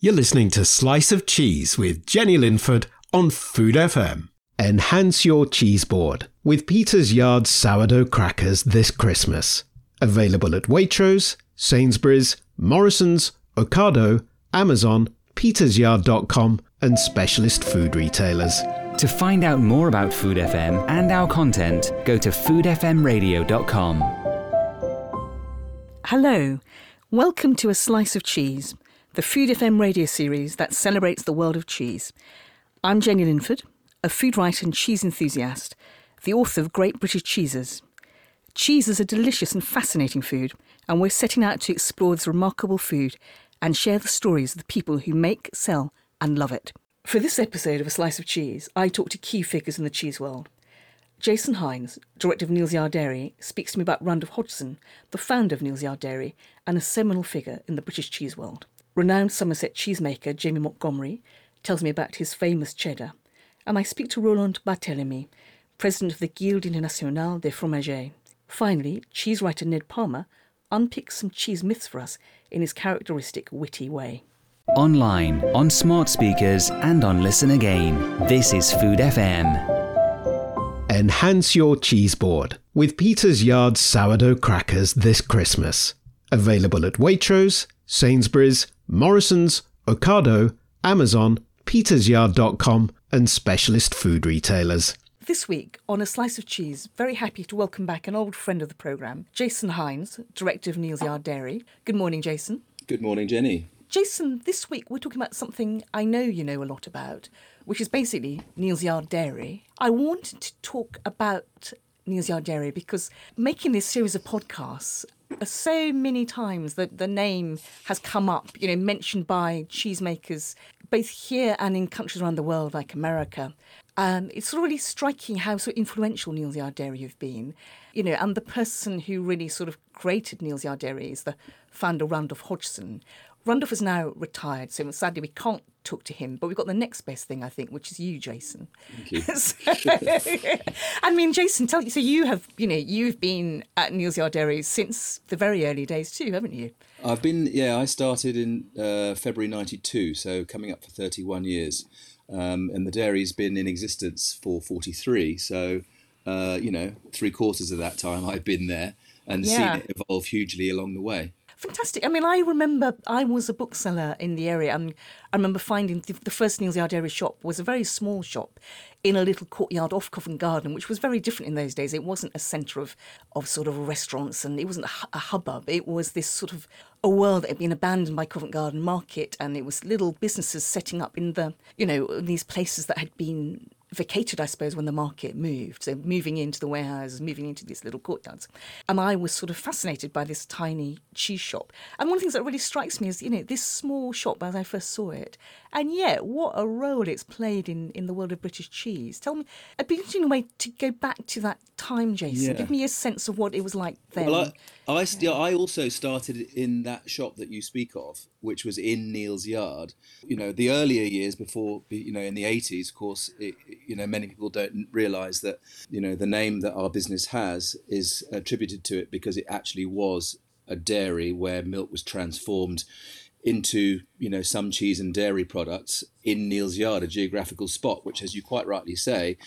You're listening to Slice of Cheese with Jenny Linford on Food FM. Enhance your cheese board with Peter's Yard sourdough crackers this Christmas. Available at Waitrose, Sainsbury's, Morrison's, Ocado, Amazon, petersyard.com, and specialist food retailers. To find out more about Food FM and our content, go to foodfmradio.com. Hello, welcome to A Slice of Cheese, the Food FM radio series that celebrates the world of cheese. I'm Jenny Linford, a food writer and cheese enthusiast, the author of Great British Cheeses. Cheese is a delicious and fascinating food, and we're setting out to explore this remarkable food and share the stories of the people who make, sell, and love it. For this episode of A Slice of Cheese, I talk to key figures in the cheese world. Jason Hinds, director of Neal's Yard Dairy, speaks to me about Randolph Hodgson, the founder of Neal's Yard Dairy and a seminal figure in the British cheese world. Renowned Somerset cheesemaker Jamie Montgomery tells me about his famous cheddar, and I speak to Roland Barthélemy, president of the Guilde Internationale des Fromagers. Finally, cheese writer Ned Palmer unpicks some cheese myths for us in his characteristic witty way. Online, on smart speakers, and on Listen Again. This is Food FM. Enhance your cheese board with Peter's Yard sourdough crackers this Christmas. Available at Waitrose, Sainsbury's, Morrison's, Ocado, Amazon, petersyard.com, and specialist food retailers. This week, on A Slice of Cheese, very happy to welcome back an old friend of the programme, Jason Hinds, director of Neal's Yard Dairy. Good morning, Jason. Good morning, Jenny. Jason, this week we're talking about something I know you know a lot about, which is basically Neal's Yard Dairy. I wanted to talk about Neal's Yard Dairy because making this series of podcasts, so many times that the name has come up, you know, mentioned by cheesemakers both here and in countries around the world like America. And it's really striking how so influential Neal's Yard Dairy have been. You know, and the person who really sort of created Neal's Yard Dairy is the founder Randolph Hodgson. Randolph is now retired, so sadly we can't talk to him. But we've got the next best thing, I think, which is you, Jason. Thank you. So- I mean, Jason, tell you. So you have, you know, you've been at Neal's Yard Dairy since the very early days too, haven't you? I've been, yeah, I started in uh, February 92, so coming up for 31 years. Um, and the dairy's been in existence for 43. So, uh, you know, three quarters of that time I've been there and Yeah. seen it evolve hugely along the way. Fantastic. I mean, I remember I was a bookseller in the area, and I remember finding the, the first Neal's Yard Dairy shop was a very small shop in a little courtyard off Covent Garden, which was very different in those days. It wasn't a centre of, of sort of restaurants, and it wasn't a, a hubbub. It was this sort of a world that had been abandoned by Covent Garden Market, and it was little businesses setting up in the, you know, these places that had been vacated, I suppose, when the market moved. So moving into the warehouses, moving into these little courtyards. And I was sort of fascinated by this tiny cheese shop. And one of the things that really strikes me is, you know, this small shop as I first saw it. And yet, what a role it's played in, in the world of British cheese. Tell me, I'd be interested in a way to go back to that time, Jason. Yeah. Give me a sense of what it was like then. Well, I, I, st- I also started in that shop that you speak of, which was in Neal's Yard. You know, the earlier years before, you know, in the 80s, of course, it, you know, many people don't realise that, you know, the name that our business has is attributed to it because it actually was a dairy where milk was transformed into, you know, some cheese and dairy products in Neal's Yard, a geographical spot, which, as you quite rightly say,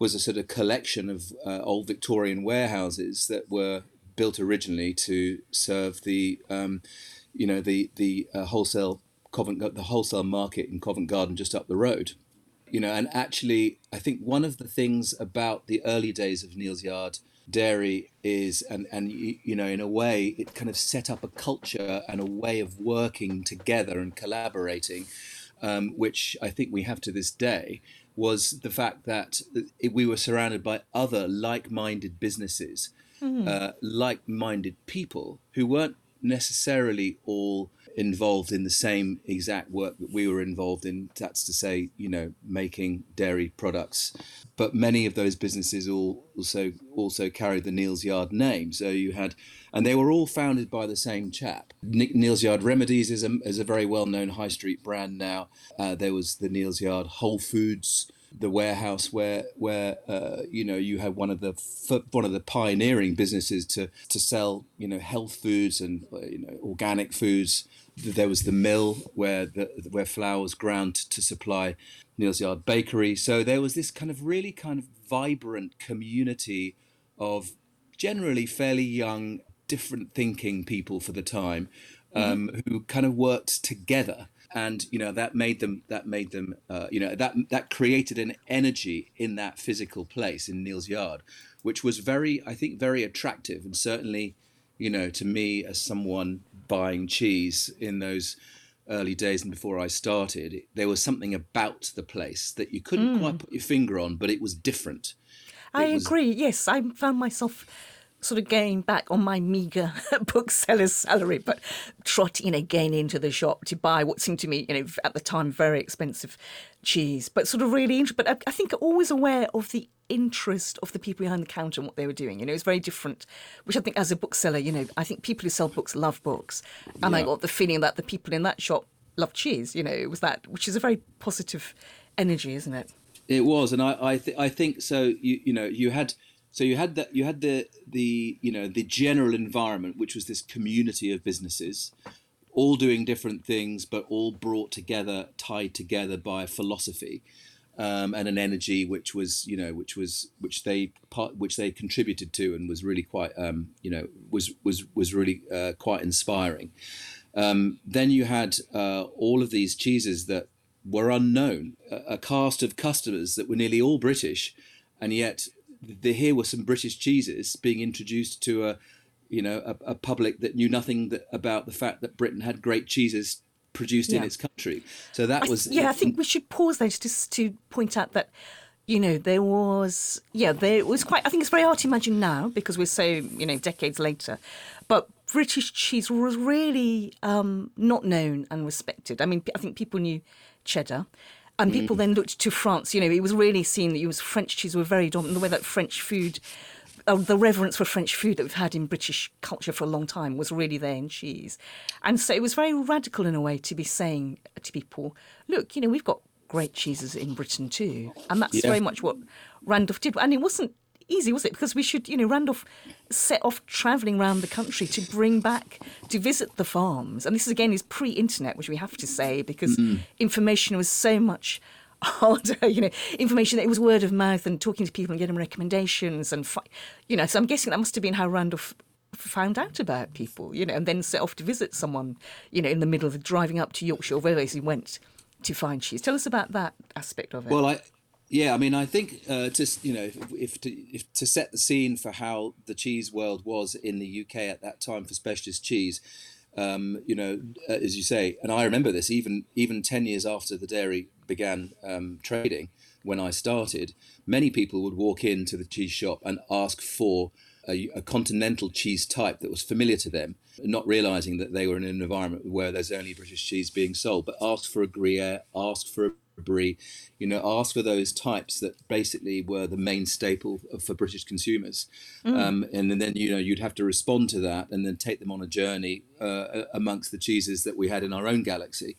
was a sort of collection of uh, old Victorian warehouses that were built originally to serve the, um, you know, the the uh, wholesale Covent, the wholesale market in Covent Garden just up the road. You know, and actually, I think one of the things about the early days of Neal's Yard dairy is and and you know in a way it kind of set up a culture and a way of working together and collaborating um, which i think we have to this day was the fact that we were surrounded by other like-minded businesses mm. uh, like-minded people who weren't necessarily all involved in the same exact work that we were involved in. That's to say, you know, making dairy products. But many of those businesses all also also carried the Neal's Yard name. So you had, and they were all founded by the same chap. Neal's Yard Remedies is a, is a very well known high street brand now. Uh, there was the Neal's Yard Whole Foods the warehouse where where uh, you know you had one of the one of the pioneering businesses to to sell you know health foods and uh, you know organic foods there was the mill where the where flour was ground to supply Neal's Yard Bakery. So there was this kind of really kind of vibrant community of generally fairly young, different thinking people for the time, um, mm-hmm. who kind of worked together. And you know that made them that made them uh, you know that that created an energy in that physical place in Neal's Yard, which was very I think very attractive and certainly you know to me as someone buying cheese in those early days and before I started, there was something about the place that you couldn't mm. quite put your finger on, but it was different. I was... agree. Yes, I found myself sort of going back on my meager bookseller's salary, but trotting again into the shop to buy what seemed to me, you know, at the time very expensive cheese, but sort of really interesting. But I, I think always aware of the interest of the people behind the counter and what they were doing. You know, it's very different, which I think as a bookseller, you know, I think people who sell books love books. And yeah. I got the feeling that the people in that shop love cheese, you know, it was that, which is a very positive energy, isn't it? It was. And I, I, th- I think so, you, you know, you had, so you had that, you had the, the, you know, the general environment, which was this community of businesses all doing different things, but all brought together, tied together by a philosophy um, and an energy which was you know which was which they part which they contributed to and was really quite um, you know was was was really uh, quite inspiring. Um, then you had uh, all of these cheeses that were unknown, a, a, cast of customers that were nearly all British, and yet the, here were some British cheeses being introduced to a you know a, a public that knew nothing that, about the fact that Britain had great cheeses produced yeah. in its country. So that was yeah. I think we should pause there just to point out that you know there was yeah there was quite. I think it's very hard to imagine now because we're so you know decades later, but British cheese was really um, not known and respected. I mean, I think people knew cheddar. And people mm. then looked to France. You know, it was really seen that it was French cheese were very dominant. The way that French food uh, the reverence for French food that we've had in British culture for a long time was really there in cheese. And so it was very radical in a way to be saying to people, look, you know, we've got great cheeses in Britain too. And that's yeah. very much what Randolph did. And it wasn't easy, was it? Because we should, you know, Randolph set off travelling around the country to bring back, to visit the farms. And this, is, again, is pre internet, which we have to say, because mm. information was so much harder, you know, information that it was word of mouth and talking to people and getting recommendations and, you know, so I'm guessing that must have been how Randolph found out about people, you know, and then set off to visit someone, you know, in the middle of driving up to Yorkshire or wherever he went to find cheese. Tell us about that aspect of it. Well, I, yeah, I mean, I think uh, just you know, if, if, to, if to set the scene for how the cheese world was in the UK at that time for specialist cheese, um, you know, uh, as you say, and I remember this even even ten years after the dairy began um, trading, when I started, many people would walk into the cheese shop and ask for a, a, continental cheese type that was familiar to them, not realizing that they were in an environment where there's only British cheese being sold, but asked for a Gruyere, asked for a Brie, you know, ask for those types that basically were the main staple of, for British consumers. Mm. Um, and, and, then, you know, you'd have to respond to that and then take them on a journey uh, amongst the cheeses that we had in our own galaxy.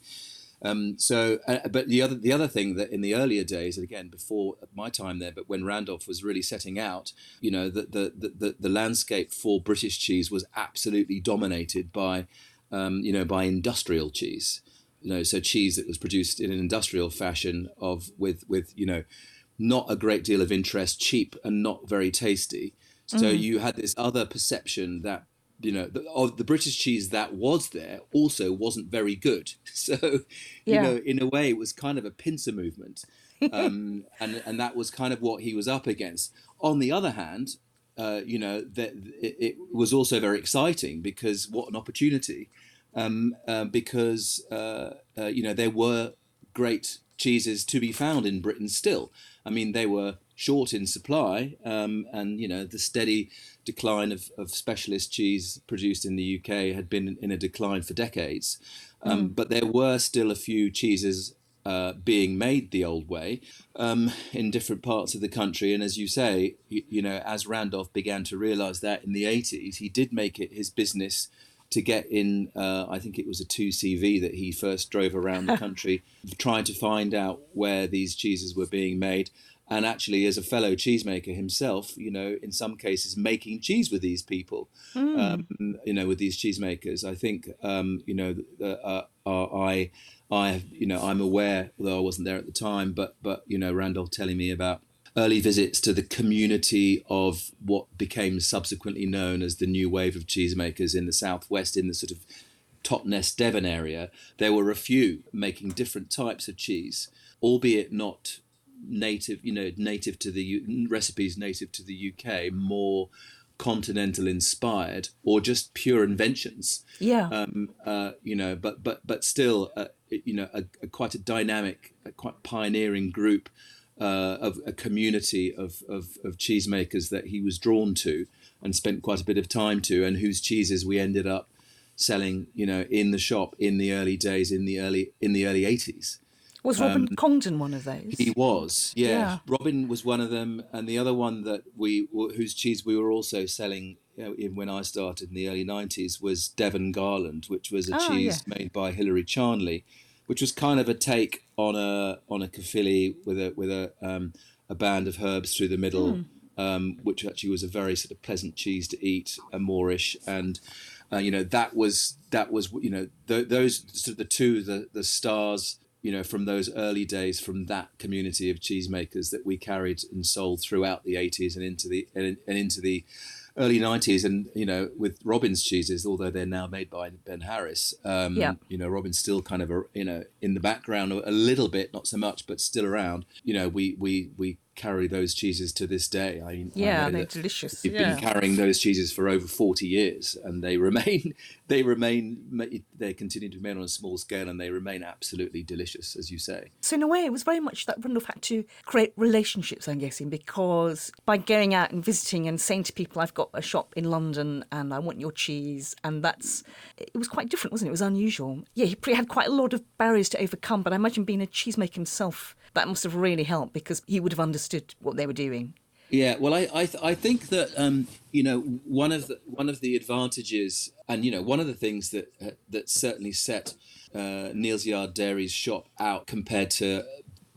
Um, so, uh, but the other the other thing that in the earlier days, and again before my time there, but when Randolph was really setting out, you know, the the the, the landscape for British cheese was absolutely dominated by, um, you know, by industrial cheese you know, so cheese that was produced in an industrial fashion of with with you know, not a great deal of interest, cheap and not very tasty. So mm-hmm. you had this other perception that you know, the, of the British cheese that was there also wasn't very good. So, you Yeah. know, in a way, it was kind of a pincer movement, um, and and that was kind of what he was up against. On the other hand, uh, you know, that it, it was also very exciting because what an opportunity, um, uh, because uh, uh, you know there were great cheeses to be found in Britain still. I mean, they were short in supply, um, and you know the steady decline of, of specialist cheese produced in the UK had been in a decline for decades. Um, But there were still a few cheeses uh, being made the old way um, in different parts of the country. And as you say, you, you know, as Randolph began to realise that in the 80s, he did make it his business to get in. Uh, I think it was a 2CV that he first drove around the country, trying to find out where these cheeses were being made. And actually, as a fellow cheesemaker himself, you know, in some cases, making cheese with these people, um, you know, with these cheesemakers. I think, um, you know, uh, uh, I, I, you know, I'm aware, although I wasn't there at the time, but, but you know, Randolph telling me about early visits to the community of what became subsequently known as the new wave of cheesemakers in the southwest, in the sort of Totnes Devon area. There were a few making different types of cheese, albeit not native, you know, native to the U- recipes native to the UK, more continental inspired or just pure inventions Yeah. um, uh, you know, but but but still, uh, you know, a, a quite a dynamic, a quite pioneering group uh, of a community of, of of cheesemakers that he was drawn to and spent quite a bit of time to, and whose cheeses we ended up selling, you know, in the shop in the early days, in the early in the early eighties. Was Robin Congdon one of those? He was, yeah. Yeah. Robin was one of them, and the other one that we, whose cheese we were also selling you know, in when I started in the early '90s, was Devon Garland, which was a Oh, cheese made by Hilary Charnley, which was kind of a take on a on a Caerphilly with a with a um, a band of herbs through the middle, um, which actually was a very sort of pleasant cheese to eat, a moreish, and uh, you know that was that was you know th- those sort of the two the the stars you know, from those early days, from that community of cheesemakers that we carried and sold throughout the 80s and into the and, and into the early 90s. And you know, with Robin's cheeses, although they're now made by Ben Harris, um, Yeah. you know, Robin's still kind of a, you know in the background a little bit, not so much, but still around. You know, we we we carry those cheeses to this day. I, I Yeah, know they're delicious, We've yeah. been carrying those cheeses for over 40 years, and they remain they remain they continue to be made on a small scale, and they remain absolutely delicious, as you say. So in a way, it was very much that Randolph had to create relationships, I'm guessing, because by going out and visiting and saying to people, "I've got a shop in London and I want your cheese," and that's it was quite different, wasn't it? It was unusual. Yeah, he had quite a lot of barriers to overcome, but I imagine being a cheesemaker himself, that must have really helped because he would have understood what they were doing. Yeah, well, I I, th- I think that um, you know one of the one of the advantages, and you know one of the things that uh, that certainly set uh, Neal's Yard Dairy's shop out compared to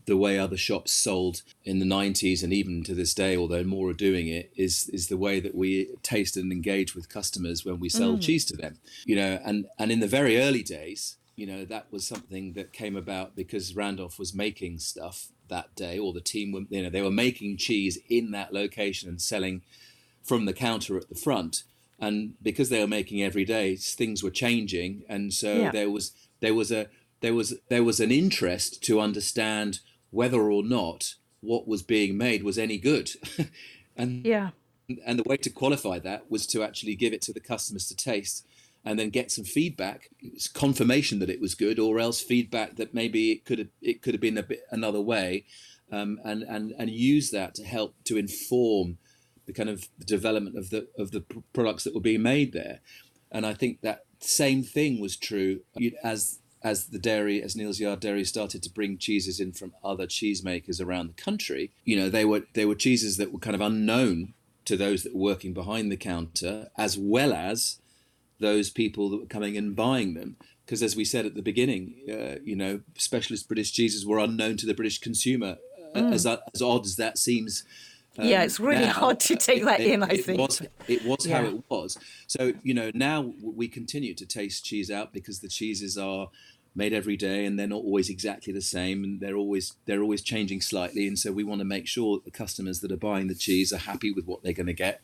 the way other shops sold in the 90s and even to this day although more are doing it is is the way that we taste and engage with customers when we sell cheese to them you know and and in the very early days you know that was something that came about because Randolph was making stuff that day. Or the team were you know they were making cheese in that location and selling from the counter at the front. And because they were making every day things were changing. And so Yeah. there was there was a there was there was an interest to understand whether or not what was being made was any good. And Yeah. and the way to qualify that was to actually give it to the customers to taste and then get some feedback. Confirmation that it was good or else feedback that maybe it could have it could have been a bit another way. Um, and and and use that to help to inform the kind of development of the of the products that were being made there. And i think that same thing was true as as the dairy as Neal's Yard Dairy started to bring cheeses in from other cheesemakers around the country you know they were they were cheeses that were kind of unknown to those that were working behind the counter as well as those people that were coming and buying them. Because as we said at the beginning, uh, you know, specialist British cheeses were unknown to the British consumer. Uh, As, as odd as that seems. um, Yeah, it's really now, hard to take that in, I it think. Was, it was how it was. So, you know, now we continue to taste cheese out because the cheeses are made every day and they're not always exactly the same and they're always they're always changing slightly and so we want to make sure that the customers that are buying the cheese are happy with what they're going to get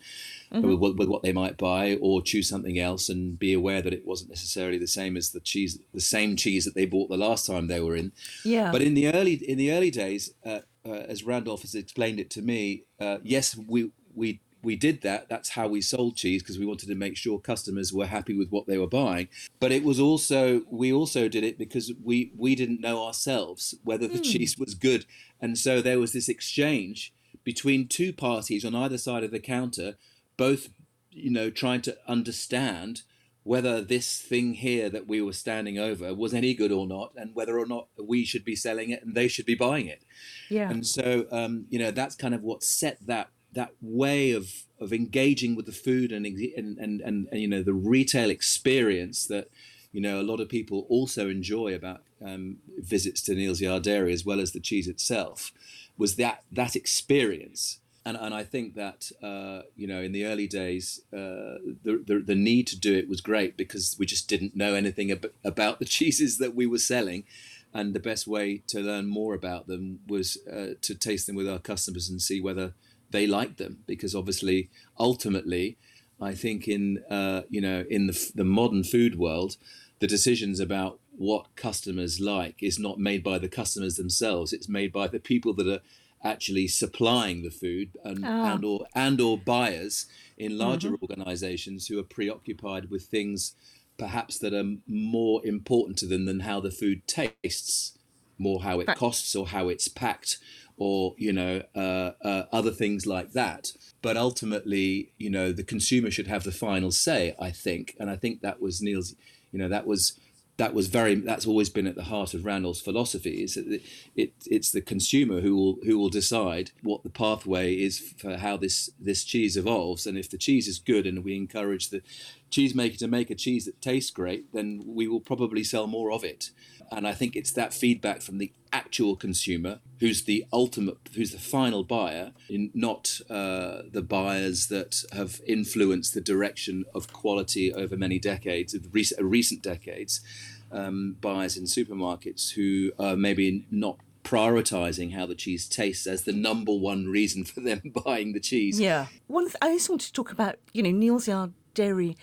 mm-hmm. with, what, with, what they might buy or choose something else and be aware that it wasn't necessarily the same as the cheese the same cheese that they bought the last time they were in yeah but in the early in the early days uh, uh, as Randolph has explained it to me uh, yes we we we did that. That's how we sold cheese because we wanted to make sure customers were happy with what they were buying. But it was also we also did it because we we didn't know ourselves whether the mm. cheese was good, and so there was this exchange between two parties on either side of the counter, both you know trying to understand whether this thing here that we were standing over was any good or not, and whether or not we should be selling it and they should be buying it. Yeah. And so, um, you know, that's kind of what set that that way of of engaging with the food and and, and and you know the retail experience that you know a lot of people also enjoy about um, visits to Neal's Yard Dairy as well as the cheese itself was that that experience. And and I think that uh, you know in the early days uh, the, the, the need to do it was great because we just didn't know anything ab- about the cheeses that we were selling. And the best way to learn more about them was uh, to taste them with our customers and see whether they like them because obviously ultimately I think in uh, you know in the, the modern food world the decisions about what customers like is not made by the customers themselves it's made by the people that are actually supplying the food and, oh. and or and or buyers in larger mm-hmm. organizations who are preoccupied with things perhaps that are more important to them than how the food tastes more how it costs or how it's packed or you know uh, uh, other things like that. But ultimately, you know, the consumer should have the final say. I think, and I think that was Neal's. You know, that was that was very that's always been at the heart of Randolph's philosophy is that it, it's the consumer who will who will decide what the pathway is for how this this cheese evolves and if the cheese is good and we encourage the cheesemaker to make a cheese that tastes great then we will probably sell more of it and I think it's that feedback from the actual consumer who's the ultimate, who's the final buyer, not uh, the buyers that have influenced the direction of quality over many decades, recent, decades. Um, buyers in supermarkets who are maybe not prioritizing how the cheese tastes as the number one reason for them buying the cheese. Yeah. One th- I just want to talk about, you know, Neal's Yard Dairy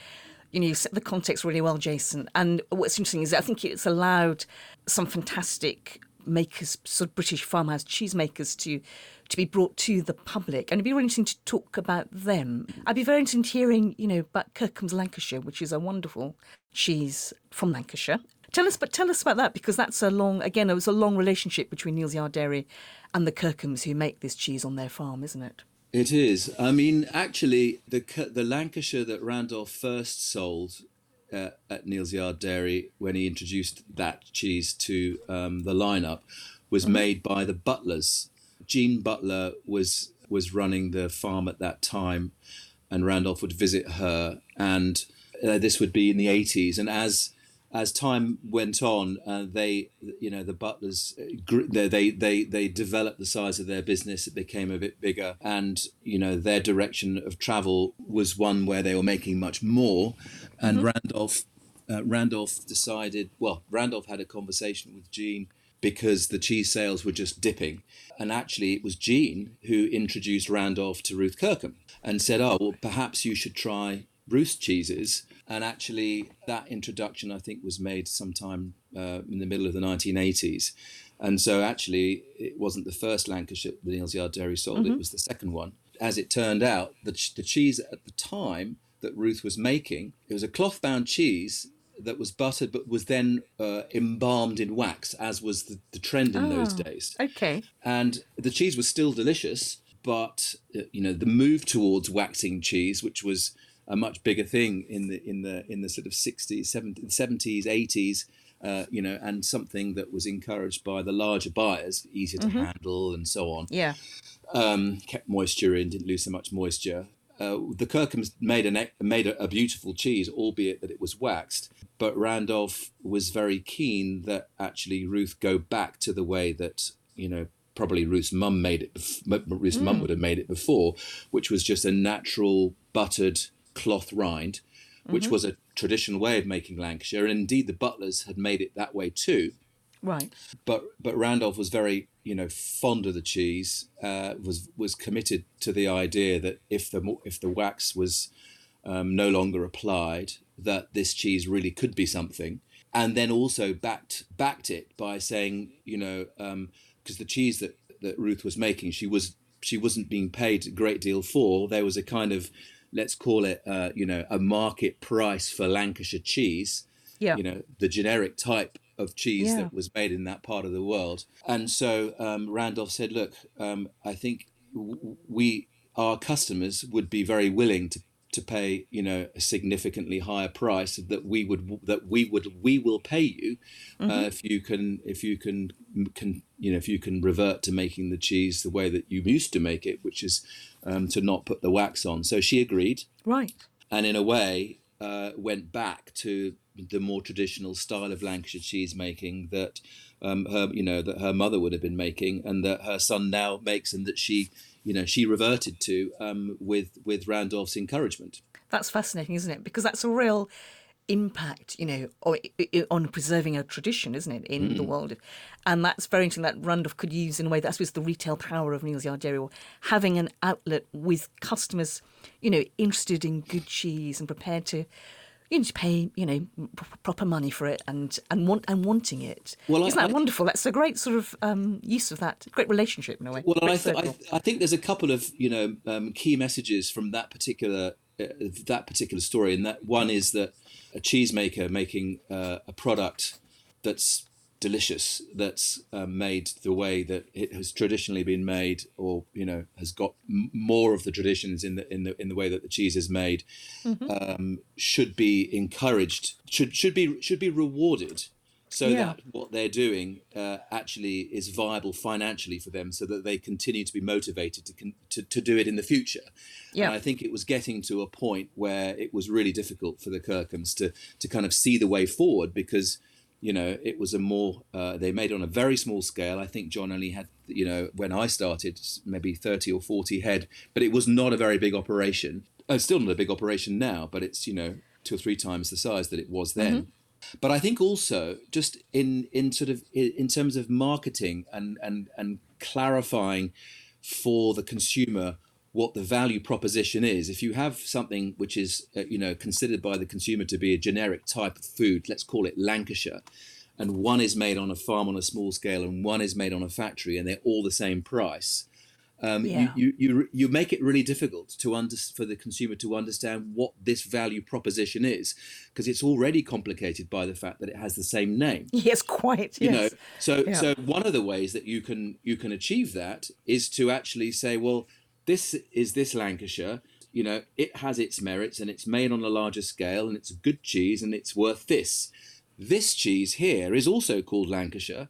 you know, you set the context really well, Jason. And what's interesting is I think it's allowed some fantastic makers, sort of British farmhouse cheesemakers, to to be brought to the public. And it'd be really interesting to talk about them. I'd be very interested in hearing, you know, about Kirkham's Lancashire, which is a wonderful cheese from Lancashire. Tell us, but tell us about that because that's a long, again, it was a long relationship between Neal's Yard Dairy and the Kirkhams who make this cheese on their farm, isn't it? It is. I mean, actually, the the Lancashire that Randolph first sold uh, at Neal's Yard Dairy when he introduced that cheese to um, the lineup was mm-hmm. made by the Butlers. Jean Butler was was running the farm at that time, and Randolph would visit her, and uh, this would be in the 80s. And as as time went on, uh, they, you know, the butlers, uh, they, they, they developed the size of their business. It became a bit bigger, and you know, their direction of travel was one where they were making much more. And mm-hmm. Randolph, uh, Randolph decided. Well, Randolph had a conversation with Jean because the cheese sales were just dipping, and actually, it was Jean who introduced Randolph to Ruth Kirkham and said, "Oh, well, perhaps you should try Ruth's cheeses." And actually, that introduction, I think, was made sometime uh, in the middle of the 1980s. And so, actually, it wasn't the first Lancashire the Neal's Yard Dairy sold, mm-hmm. it was the second one. As it turned out, the, the cheese at the time that Ruth was making, it was a cloth bound cheese that was buttered but was then uh, embalmed in wax, as was the, the trend in oh, those days. Okay. And the cheese was still delicious, but uh, you know the move towards waxing cheese, which was a much bigger thing in the in the in the sort of 60s 70s 80s uh, you know and something that was encouraged by the larger buyers easier to mm-hmm. handle and so on yeah um, kept moisture in didn't lose so much moisture uh, the Kirkhams made a made a, a, beautiful cheese, albeit that it was waxed. But Randolph was very keen that actually Ruth go back to the way that you know probably Ruth's mum made it. Ruth's mm. mum would have made it before, which was just a natural buttered cloth rind, which mm-hmm. was a traditional way of making Lancashire, and indeed the Butlers had made it that way too. Right. But but Randolph was very you know fond of the cheese. Uh, was was committed to the idea that if the if the wax was um, no longer applied, that this cheese really could be something. And then also backed backed it by saying, you know, because um, the cheese that, that Ruth was making, she was she wasn't being paid a great deal for. There was a kind of let's call it, uh, you know, a market price for Lancashire cheese. Yeah. You know, the generic type of cheese Yeah. that was made in that part of the world. And so um, Randolph said, look, um, I think w- we, our customers would be very willing to to pay you know a significantly higher price that we would that we would we will pay you uh, if you can if you can can you know if you can revert to making the cheese the way that you used to make it which is um, to not put the wax on so she agreed Right. and in a way uh, went back to the more traditional style of Lancashire cheese making that um, her you know that her mother would have been making and that her son now makes and that she you know she reverted to um, with with Randolph's encouragement. That's fascinating, isn't it? Because that's a real impact, you know, o- i- i- on preserving a tradition, isn't it, in the world? And that's very interesting that Randolph could use in a way that's was the retail power of Neal's Yard Dairy, or having an outlet with customers, you know, interested in good cheese and prepared to. You know, to pay, you know, proper money for it and and want and wanting it. Well, isn't that I- wonderful? That's a great sort of um, use of that, great relationship in a way. Well, I, th- I, th- I think there's a couple of you know um, key messages from that particular uh, that particular story, and that one is that a cheesemaker making uh, a product that's delicious, that's uh, made the way that it has traditionally been made, or you know has got m- more of the traditions in the in the in the way that the cheese is made, um, should be encouraged, should should be should be rewarded so Yeah. that what they're doing uh, actually is viable financially for them so that they continue to be motivated to, con- to, to do it in the future. Yeah. And I think it was getting to a point where it was really difficult for the Kirkhams to, to kind of see the way forward because, you know, it was a more, uh, they made on a very small scale. I think John only had, you know, when I started, maybe 30 or 40 head, but it was not a very big operation. Uh, It's still not a big operation now, but it's, you know, two or three times the size that it was then. But I think also just in in sort of in terms of marketing and and and clarifying for the consumer what the value proposition is. If you have something which is uh, you know considered by the consumer to be a generic type of food, let's call it Lancashire, and one is made on a farm on a small scale and one is made on a factory, and they're all the same price. Um, Yeah. you, you, you, you make it really difficult to under, for the consumer to understand what this value proposition is because it's already complicated by the fact that it has the same name yes, quite. you yes. know so Yeah. so one of the ways that you can you can achieve that is to actually say well this is this lancashire you know it has its merits and it's made on a larger scale and it's a good cheese and it's worth this this cheese here is also called lancashire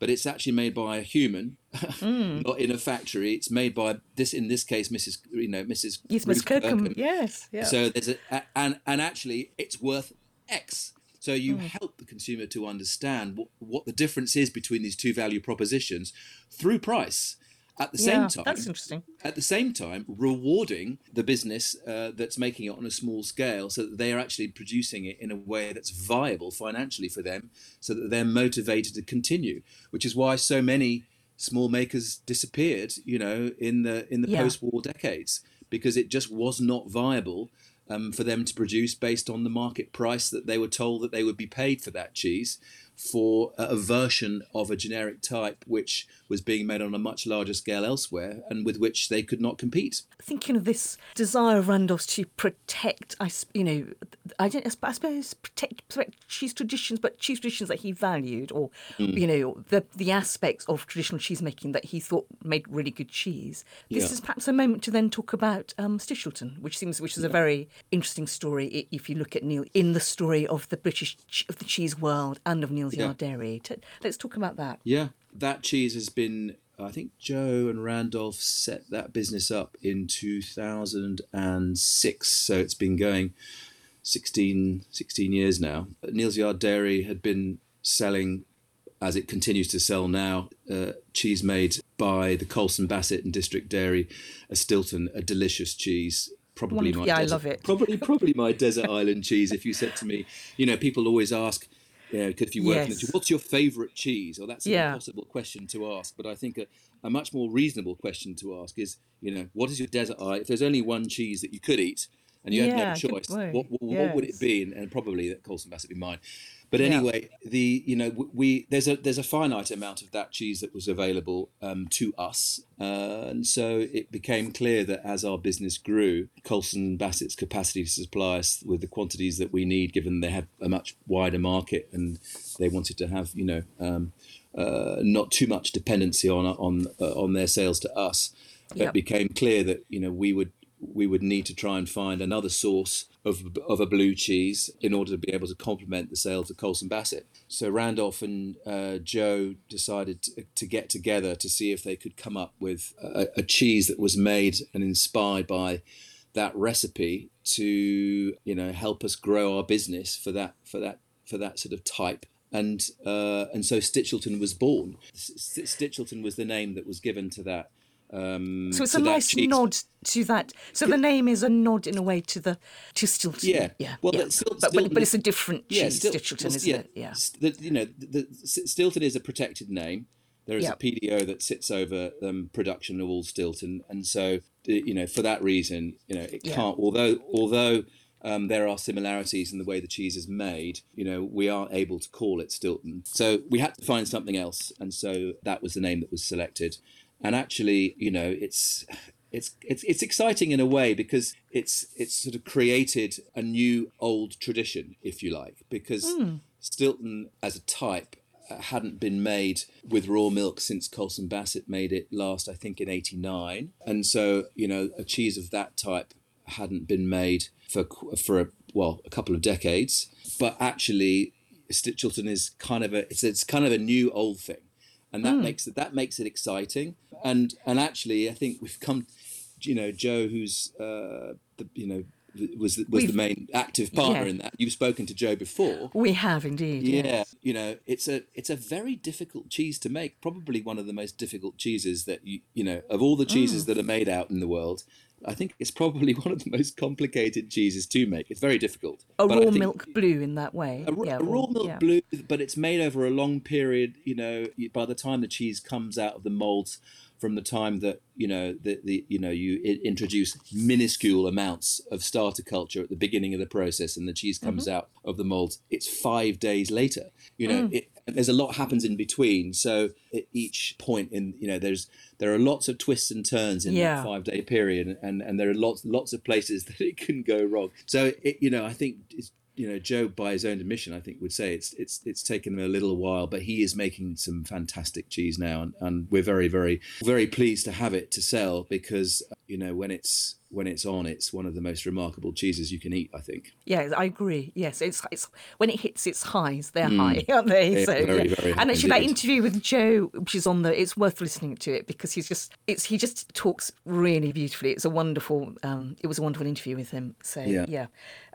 but it's actually made by a human Hmm. not in a factory it's made by this in this case mrs you know mrs Yes, Miss Kirkham. Kirkham. Yes, yeah. So there's a, a- and and actually it's worth X. So you Hmm. help the consumer to understand what, what the difference is between these two value propositions through price. At the same yeah, time, that's interesting. at the same time, rewarding the business uh, that's making it on a small scale, so that they are actually producing it in a way that's viable financially for them, so that they're motivated to continue. Which is why so many small makers disappeared, you know, in the in the Yeah. post-war decades, because it just was not viable um, for them to produce based on the market price that they were told that they would be paid for that cheese for a version of a generic type which was being made on a much larger scale elsewhere and with which they could not compete. Thinking of this desire of Randolph's to protect, I, you know, I don't, I suppose protect, protect cheese traditions, but cheese traditions that he valued, or Mm. you know, the the aspects of traditional cheese making that he thought made really good cheese. This Yeah. is perhaps a moment to then talk about um, Stichelton, which seems which is a very interesting story if you look at Neal in the story of the British of the cheese world and of Yeah. Yard Dairy. T- let's talk about that. Yeah, that cheese has been. I think Joe and Randolph set that business up in 2006, so it's been going 16, 16 years now. Neal's Yard Dairy had been selling, as it continues to sell now, uh, cheese made by the Colston Bassett and District Dairy, a Stilton, a delicious cheese. probably Wonderful. my Yeah, I love it. Probably probably my desert island cheese. If you said to me, you know, people always ask. Yeah, because if you work in the what's your favourite cheese? Or that's an Yeah. impossible question to ask. But I think a, a much more reasonable question to ask is, you know, what is your desert island? If there's only one cheese that you could eat, and you had Yeah, no choice, what, what, what would it be? And, and probably that Colston Bassett would be mine. But Yeah. anyway, the you know we there's a there's a finite amount of that cheese that was available um, to us, uh, and so it became clear that as our business grew, Colston and Bassett's capacity to supply us with the quantities that we need, given they had a much wider market and they wanted to have you know um, uh, not too much dependency on on uh, on their sales to us. Yep. It became clear that you know we would we would need to try and find another source of, of a blue cheese in order to be able to complement the sales of Colston Bassett. So Randolph and uh, Joe decided to, to get together to see if they could come up with a, a cheese that was made and inspired by that recipe to you know help us grow our business for that for that for that sort of type and uh, and so Stichelton was born. Stichelton was the name that was given to that. Um, So it's a nice nod to that. So the name is a nod in a way to the to Stilton. Yeah. yeah. Well, yeah. still- but, but, it's a different cheese, Stil- Stichelton, well, isn't it? Yeah. The, you know, the, the, Stilton is a protected name. There is Yeah. a PDO that sits over um, production of all Stilton, and so you know, for that reason, you know, it Yeah. can't. Although, although um, there are similarities in the way the cheese is made, you know, we aren't able to call it Stilton. So we had to find something else, and so that was the name that was selected. And actually, you know, it's it's it's it's exciting in a way because it's it's sort of created a new old tradition, if you like, because Stilton as a type uh, hadn't been made with raw milk since Colston Bassett made it last, I think, in '89, and so you know a cheese of that type hadn't been made for for a, well a couple of decades, but actually Stichelton is kind of a it's it's kind of a new old thing, and that makes it that makes it exciting. And and actually, I think we've come, you know, Joe, who's uh, the you know was the- was the We've- main active partner yeah. in that. You've spoken to Joe before. We have indeed. Yeah, yes. you know, it's a it's a very difficult cheese to make. Probably one of the most difficult cheeses that you you know of all the Mm. cheeses that are made out in the world. I think it's probably one of the most complicated cheeses to make. It's very difficult. A raw think- milk blue in that way. a, yeah, a raw milk yeah. blue, but it's made over a long period. You know, by the time the cheese comes out of the molds, from the time that you know the, the you know you introduce minuscule amounts of starter culture at the beginning of the process, and the cheese comes Mm-hmm. out of the molds, it's five days later. You know, Mm. it, there's a lot happens in between. So at each point in you know, there's there are lots of twists and turns in Yeah. that five day period, and and there are lots lots of places that it can go wrong. So it, you know, I think it's you know Joe, by his own admission, I think would say it's it's it's taken him a little while, but he is making some fantastic cheese now, and, and we're very very very pleased to have it to sell because you know when it's when it's on, it's one of the most remarkable cheeses you can eat. I think. Yeah, I agree. Yes, it's it's when it hits its highs, they're high, aren't they? Yeah, so, very, yeah. very and actually, that interview with Joe, which is on the, it's worth listening to it because he's just, it's he just talks really beautifully. It's a wonderful, um, it was a wonderful interview with him. So Yeah. yeah,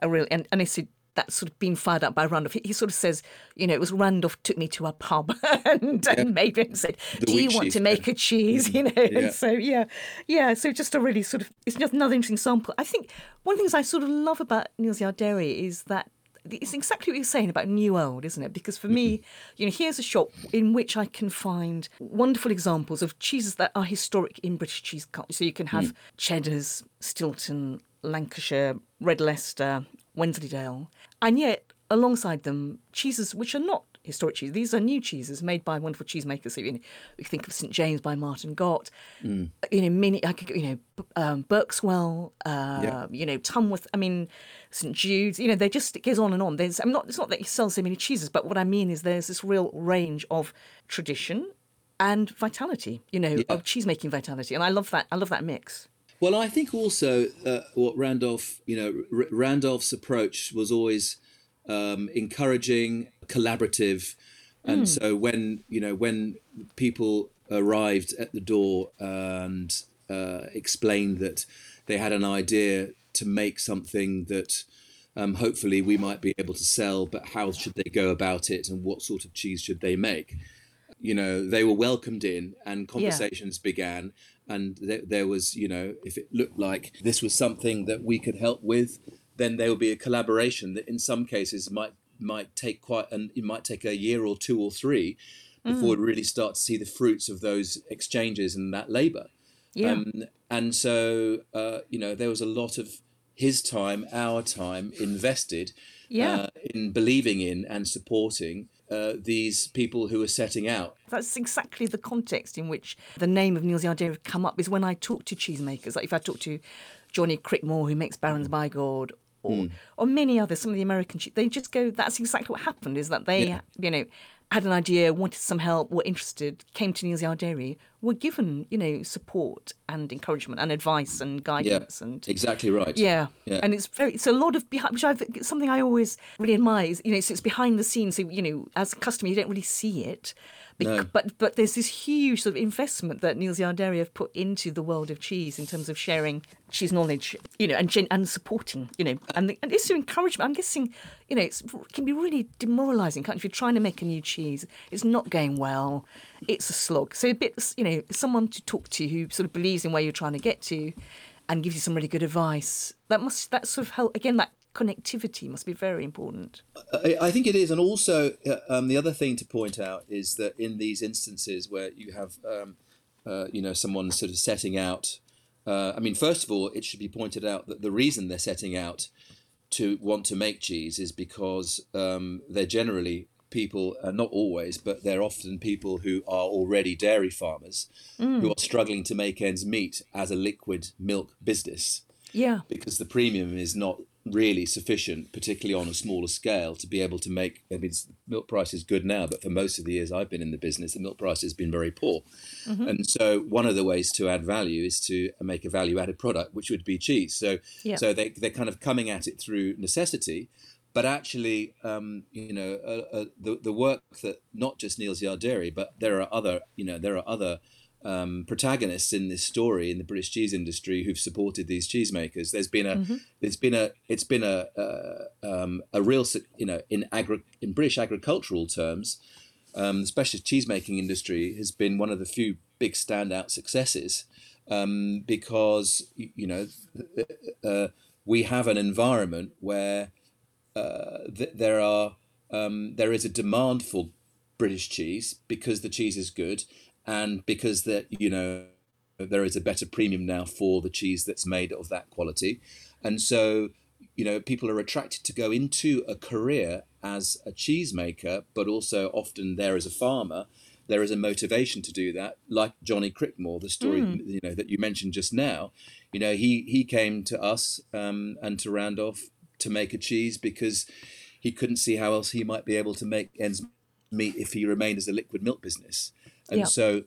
a real, and and it's that sort of being fired up by Randolph. He, he sort of says, you know, it was Randolph took me to a pub and, and made me and said, The "Do you want to make yeah. a cheese?" You know, Yeah. so yeah, yeah. So just a really sort of, it's just another interesting sample. I think one of the things I sort of love about Neal's Yard Dairy is that it's exactly what you're saying about new old, isn't it? Because for me, mm-hmm. you know, here's a shop in which I can find wonderful examples of cheeses that are historic in British cheese culture. So you can have mm. cheddars, Stilton, Lancashire, Red Leicester, Wensleydale, and yet alongside them, cheeses which are not historic cheese. These are new cheeses made by wonderful cheesemakers. So you know, we think of St James by Martin Gott. You know, many. I could, you know, um, Berkswell. Uh, Yeah. You know, Tunworth. I mean, St Jude's. You know, they just it goes on and on. There's. I'm not. It's not that he sells so many cheeses, but what I mean is there's this real range of tradition and vitality. You know, of cheesemaking vitality, and I love that. I love that mix. Well, I think also uh, what Randolph, you know, R- Randolph's approach was always um, encouraging, collaborative, and so when you know when people arrived at the door and uh, explained that they had an idea to make something that um, hopefully we might be able to sell, but how should they go about it, and what sort of cheese should they make? you know, they were welcomed in and conversations yeah. began. And th- there was, you know, if it looked like this was something that we could help with, then there would be a collaboration that in some cases might might take quite and it might take a year or two or three before mm. we really start to see the fruits of those exchanges and that labor. Yeah. Um, and so, uh, you know, there was a lot of his time, our time invested yeah. uh, in believing in and supporting uh, these people who are setting out. That's exactly the context in which the name of Neal's Yard Dairy come up is when I talk to cheesemakers. Like if I talk to Johnny Crickmore, who makes Baron's Bigod, or, mm. or many others, some of the American they just go, that's exactly what happened, is that they, yeah. you know, had an idea, wanted some help, were interested, came to Neal's Yard Dairy, were given, you know, support and encouragement and advice and guidance. Yeah, and exactly right. Yeah. yeah. and it's very, it's a lot of behind, which I've something I always really admire. Is, you know, so it's behind the scenes. So you know, as a customer, you don't really see it, no. But but there's this huge sort of investment that Neal's Yard Dairy have put into the world of cheese in terms of sharing cheese knowledge, you know, and and supporting, you know, and the, and it's to encouragement. I'm guessing, you know, it can be really demoralising. If you're trying to make a new cheese, it's not going well, it's a slog. So a bit, you know, someone to talk to who sort of believes in where you're trying to get to, and gives you some really good advice. That must that sort of help again that connectivity must be very important. I, I think it is, and also uh, um, the other thing to point out is that in these instances where you have, um, uh, you know, someone sort of setting out. Uh, I mean, first of all, it should be pointed out that the reason they're setting out to want to make cheese is because um, they're generally people, uh, not always, but they're often people who are already dairy farmers mm. who are struggling to make ends meet as a liquid milk business. Yeah. Because the premium is not really sufficient, particularly on a smaller scale, to be able to make. I mean, milk price is good now, but for most of the years I've been in the business, the milk price has been very poor. Mm-hmm. And so, one of the ways to add value is to make a value-added product, which would be cheese. So, yeah. so they they're kind of coming at it through necessity, but actually, um, you know, uh, uh, the the work that not just Neal's Dairy, but there are other, you know, there are other um, protagonists in this story in the British cheese industry who've supported these cheesemakers. There's been a, mm-hmm. there's been a, it's been a, uh, um, a real, you know, in agri- in British agricultural terms, um, the specialist cheesemaking industry has been one of the few big standout successes um, because you know uh, we have an environment where uh, th- there are um, there is a demand for British cheese because the cheese is good and because that you know there is a better premium now for the cheese that's made of that quality, and so you know people are attracted to go into a career as a cheesemaker, but also often there as a farmer. There is a motivation to do that, like Johnny Crickmore, the story mm. you know that you mentioned just now. You know, he he came to us um, and to Randolph to make a cheese because he couldn't see how else he might be able to make ends meet if he remained as a liquid milk business. And yep. so,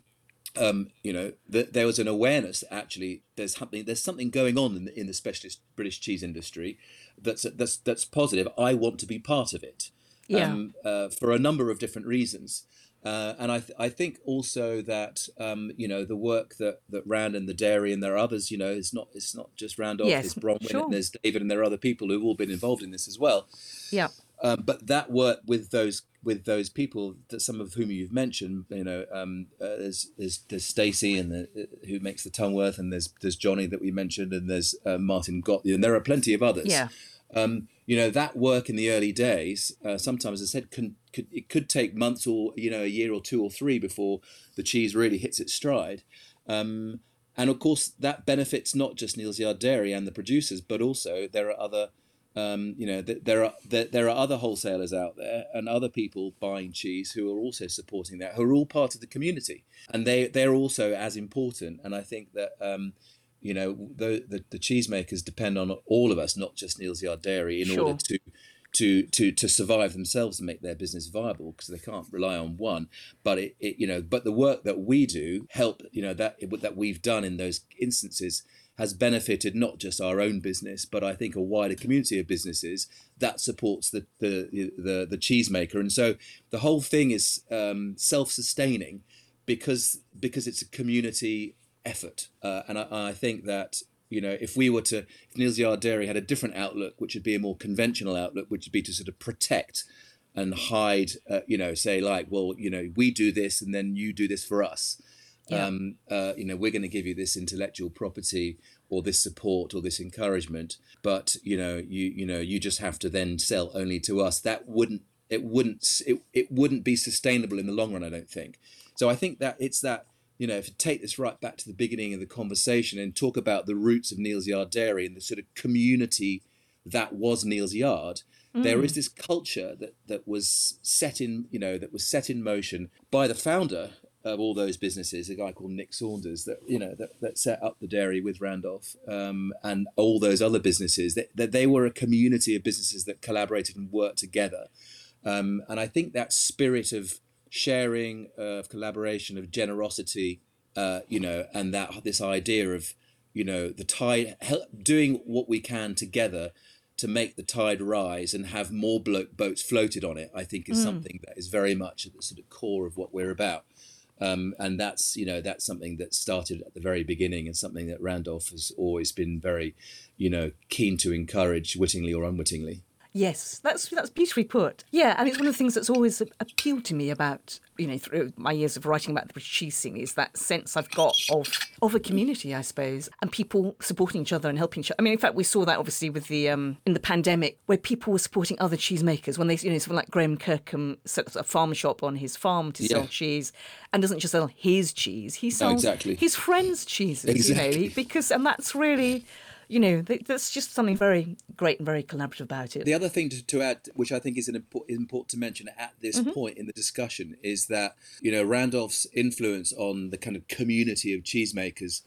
um, you know, there was an awareness that actually there's something there's something going on in the, in the specialist British cheese industry that's that's that's positive. I want to be part of it. Yeah. Um, uh, for a number of different reasons. Uh, and I, th- I think also that um, you know the work that that Rand and the dairy and there are others you know it's not it's not just Randolph yes, there's Bronwen sure. and there's David and there are other people who've all been involved in this as well. Yeah. Um, but that work with those with those people that some of whom you've mentioned, you know, um, uh, there's there's, there's Stacey and the, uh, who makes the Tunworth, and there's there's Johnny that we mentioned, and there's uh, Martin Gott, and there are plenty of others. Yeah. Um, you know that work in the early days. Uh, sometimes, as I said, can, could, it could take months or you know a year or two or three before the cheese really hits its stride. Um, and of course, that benefits not just Neal's Dairy and the producers, but also there are other um, you know, th- there are there, there are other wholesalers out there and other people buying cheese who are also supporting that, who are all part of the community, and they they're also as important. And I think that um, you know the, the the cheesemakers depend on all of us, not just Neal's Dairy, in sure. order to to to to survive themselves and make their business viable because they can't rely on one but it, it you know but the work that we do help you know that that we've done in those instances has benefited not just our own business, but I think a wider community of businesses that supports the the the, the cheesemaker. And so the whole thing is um, self-sustaining because because it's a community effort. Uh, and I, I, think that you know if we were to if Neal's Yard Dairy had a different outlook, which would be a more conventional outlook, which would be to sort of protect and hide, uh, you know, say like, well, you know, we do this and then you do this for us. Yeah. Um, uh, you know, we're going to give you this intellectual property or this support or this encouragement, but you know, you you know, you just have to then sell only to us. That wouldn't it wouldn't it, it wouldn't be sustainable in the long run. I don't think. So I think that it's that you know, if you take this right back to the beginning of the conversation and talk about the roots of Neal's Yard Dairy and the sort of community that was Neal's Yard, there is this culture that that was set in, you know, that was set in motion by the founder of all those businesses, a guy called Nick Saunders, that you know that, that set up the dairy with Randolph um, and all those other businesses. That, that they were a community of businesses that collaborated and worked together. Um, and I think that spirit of sharing, of collaboration, of generosity, uh, you know, and that this idea of, you know, the tide, help, doing what we can together to make the tide rise and have more boats floated on it, I think is something that is very much at the sort of core of what we're about. Um, and that's you know that's something that started at the very beginning and something that Randolph has always been very, you know, keen to encourage, wittingly or unwittingly. Yes, that's that's beautifully put. Yeah, and it's one of the things that's always appealed to me about you know through my years of writing about the British cheese scene is that sense I've got of of a community, I suppose, and people supporting each other and helping each other. I mean, in fact, we saw that obviously with the um, in the pandemic where people were supporting other cheesemakers when they you know someone like Graham Kirkham set up a farm shop on his farm to sell cheese and doesn't just sell his cheese, he sells exactly. his friends' cheeses. You know, because and that's really. You know, th- that's just something very great and very collaborative about it. The other thing to, to add, which I think is an impor- important to mention at this Mm-hmm. point in the discussion, is that you know Randolph's influence on the kind of community of cheesemakers.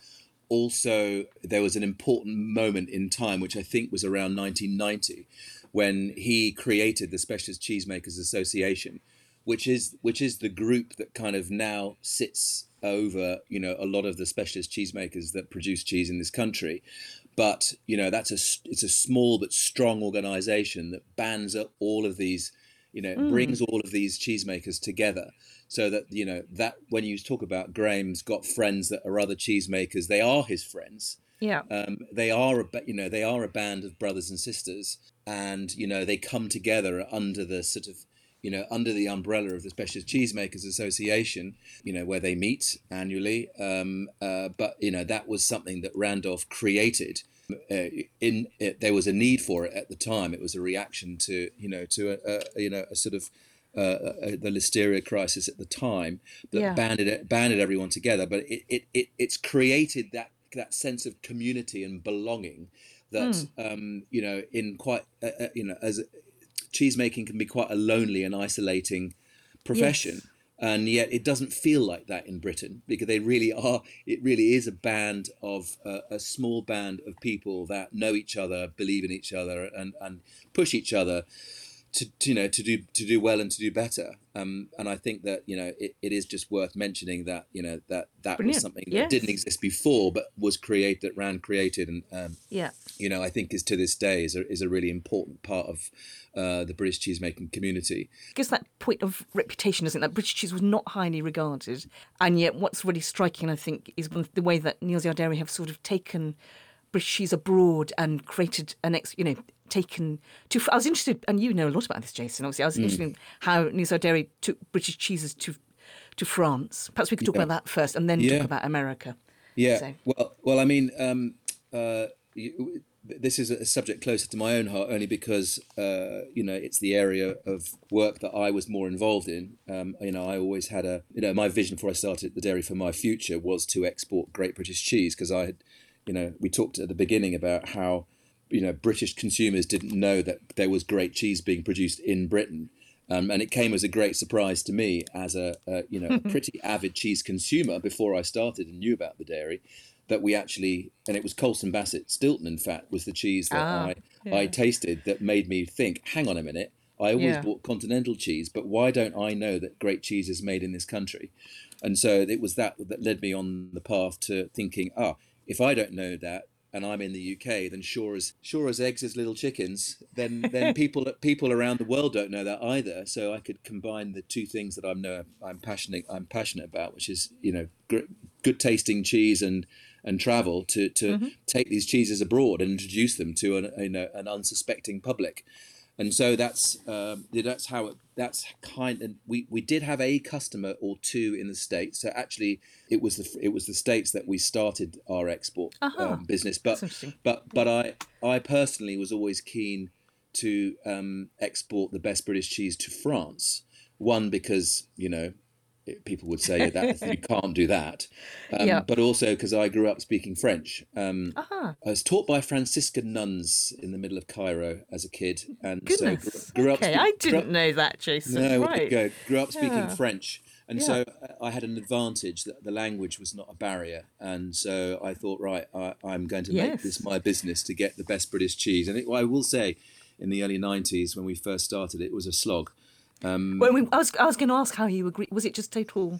Also, there was an important moment in time, which I think was around 1990, when he created the Specialist Cheesemakers Association, which is which is the group that kind of now sits over you know a lot of the specialist cheesemakers that produce cheese in this country. But you know that's a it's a small but strong organization that bands up all of these you know brings all of these cheesemakers together so that you know that when you talk about Graham's got friends that are other cheesemakers they are his friends. Yeah. um, they are a you know they are a band of brothers and sisters. And you know they come together under the sort of you know under the umbrella of the specialist cheesemakers association you know where they meet annually um, uh, but you know that was something that randolph created uh, in it, there was a need for it at the time it was a reaction to you know to a, a you know a sort of uh, uh, the listeria crisis at the time that Yeah. banded it, banded everyone together. But it, it, it it's created that that sense of community and belonging that um, you know in quite uh, uh, you know as cheese making can be quite a lonely and isolating profession. Yes. And yet, it doesn't feel like that in Britain because they really are. It really is a band of uh, a small band of people that know each other, believe in each other, and, and push each other to, to, you know to do to do well and to do better um, and I think that you know it, it is just worth mentioning that you know that that Brilliant. was something that Yes. didn't exist before but was created that Rand created and um, Yeah. you know I think is to this day is a, is a really important part of uh, the British cheese making community gives that point of reputation, isn't? That British cheese was not highly regarded, and yet what's really striking, I think, is the way that Neal's Yard have sort of taken British cheese abroad and created an ex, you know, taken to. I was interested, and you know a lot about this, Jason. Obviously, I was interested in how Yard Dairy took British cheeses to to France. Perhaps we could talk Yeah. about that first, and then Yeah. talk about America. Yeah. So- Well, well, I mean, um, uh, you, this is a subject closer to my own heart, only because uh, you know it's the area of work that I was more involved in. Um, you know, I always had a, you know, my vision before I started the dairy for my future was to export great British cheese because I had, you know, we talked at the beginning about how, you know, British consumers didn't know that there was great cheese being produced in Britain. Um, and it came as a great surprise to me as a, a you know a pretty avid cheese consumer before I started and knew about the dairy that we actually and it was Colston Bassett Stilton in fact was the cheese that Ah, I yeah. I tasted that made me think hang on a minute I always Yeah. bought continental cheese but why don't I know that great cheese is made in this country and so it was that that led me on the path to thinking ah if I don't know that and I'm in the UK, then sure as sure as eggs is little chickens, then then people people around the world don't know that either. So I could combine the two things that I'm know I'm passionate I'm passionate about, which is you know gr- good tasting cheese and and travel to to mm-hmm. take these cheeses abroad and introduce them to an you know an unsuspecting public. And so that's um, that's how it, that's kind and we we did have a customer or two in the states. So actually it was the it was the states that we started our export Uh-huh. um, business. But but but i i personally was always keen to um, export the best british cheese to france. One because you know people would say that you can't do that um, Yeah. but also because i grew up speaking french um, Aha. I was taught by Franciscan nuns in the middle of Cairo as a kid, and Goodness. so grew, grew up. okay, I didn't up- know that, Jason. No, right. go. Grew up speaking Yeah. French, and Yeah. so I had an advantage that the language was not a barrier, and so I thought, right, I, I'm going to make this my business to get the best British cheese. And it, I will say, in the early '90s when we first started, it was a slog. When we, I was, I was going to ask how you agree. Was it just total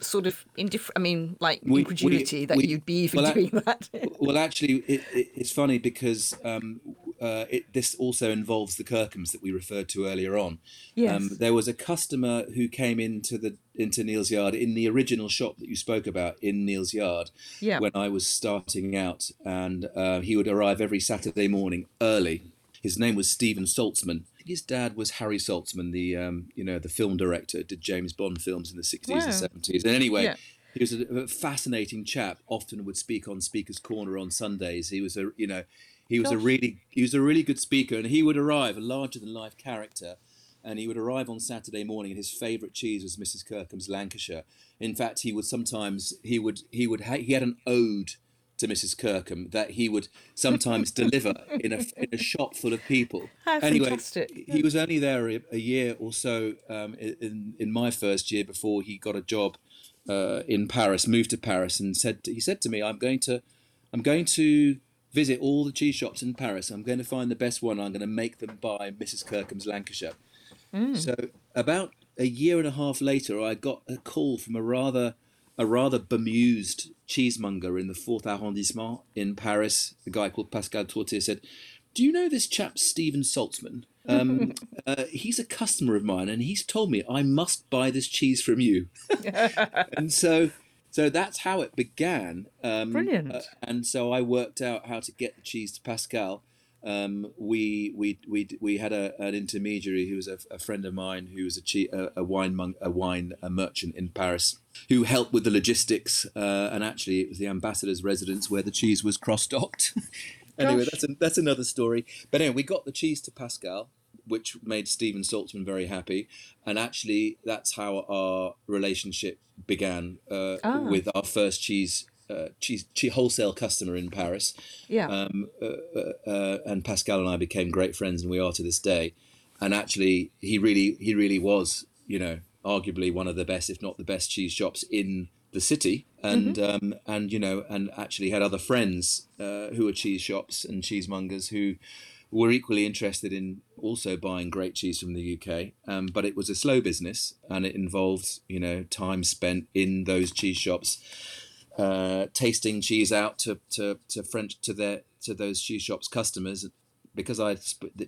sort of indifferent? I mean, like We- we- incredulity that we- you'd be even well, doing that. well, actually, it, it, it's funny because um, uh, it, this also involves the Kirkhams that we referred to earlier on. Yes. Um, there was a customer who came into the into Neal's Yard in the original shop that you spoke about in Neal's Yard Yeah. when I was starting out, and uh, he would arrive every Saturday morning early. His name was Stephen Saltzman. I think his dad was Harry Saltzman, the um, you know the film director, did James Bond films in the sixties Wow. and seventies. And anyway, Yeah. he was a, a fascinating chap. Often would speak on Speaker's Corner on Sundays. He was a you know he was a really he was a really good speaker, and he would arrive a larger than life character. And he would arrive on Saturday morning, and his favourite cheese was Mrs. Kirkham's Lancashire. In fact, he would sometimes he would he would ha- he had an ode to Mrs. Kirkham that he would sometimes deliver in a in a shop full of people. How anyway, fantastic. he was only there a, a year or so um, in in my first year before he got a job uh, in Paris, moved to Paris, and said he said to me, "I'm going to I'm going to visit all the cheese shops in Paris. I'm going to find the best one. I'm going to make them buy Mrs. Kirkham's Lancashire." So about a year and a half later, I got a call from a rather a rather bemused cheesemonger in the fourth arrondissement in Paris. A guy called Pascal Tourtier said, "Do you know this chap Stephen Saltzman? Um, uh, he's a customer of mine, and he's told me I must buy this cheese from you." and so, so that's how it began. Um, Brilliant. uh, and so I worked out how to get the cheese to Pascal. Um, we we we we had a, an intermediary who was a, a friend of mine who was a, che- a, a wine mon- a wine a merchant in Paris who helped with the logistics uh, and actually it was the ambassador's residence where the cheese was cross docked. anyway, that's a, that's another story. But anyway, we got the cheese to Pascal, which made Stephen Saltzman very happy, and actually that's how our relationship began uh, Ah. with our first cheese. Uh, wholesale customer in Paris, yeah. um, uh, uh, uh, and Pascal and I became great friends, and we are to this day. And actually, he really, he really was, you know, arguably one of the best, if not the best, cheese shops in the city. And um, and you know, and actually had other friends uh, who were cheese shops and cheesemongers who were equally interested in also buying great cheese from the UK. Um, but it was a slow business, and it involved, you know, time spent in those cheese shops uh, tasting cheese out to, to, to French to their to those cheese shops customers because I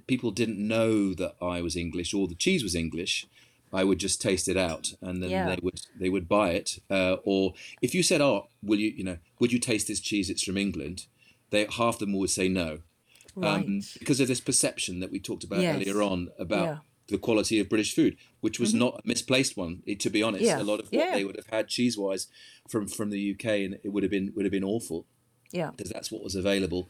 people didn't know that I was English or the cheese was English. I would just taste it out, and then Yeah. they would they would buy it. Uh, or if you said, "Oh, will you you know would you taste this cheese? It's from England," they half of them would say no, right. um, because of this perception that we talked about Yes. earlier on about Yeah. Mm-hmm. the quality of British food, which was not a misplaced one. To be honest, Yeah. a lot of what Yeah. they would have had cheese wise from from the UK, and it would have been would have been awful yeah. because that's what was available.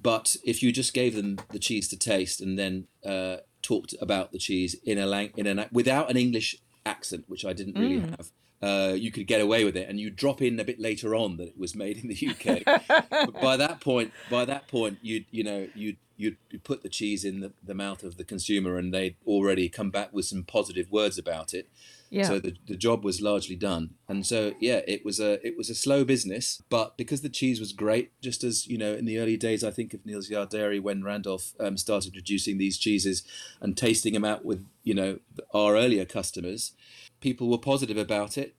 But if you just gave them the cheese to taste and then uh, talked about the cheese in a lang- in an without an English accent, which I didn't really have, uh, you could get away with it. And you drop in a bit later on that it was made in the UK. but by that point, by that point, you you know you you put the cheese in the, the mouth of the consumer, and they'd already come back with some positive words about it. Yeah. So the, the job was largely done, and so yeah, it was a it was a slow business, but because the cheese was great, just as you know in the early days, I think of Neal's Yard Dairy when Randolph um, started producing these cheeses and tasting them out with you know our earlier customers, people were positive about it.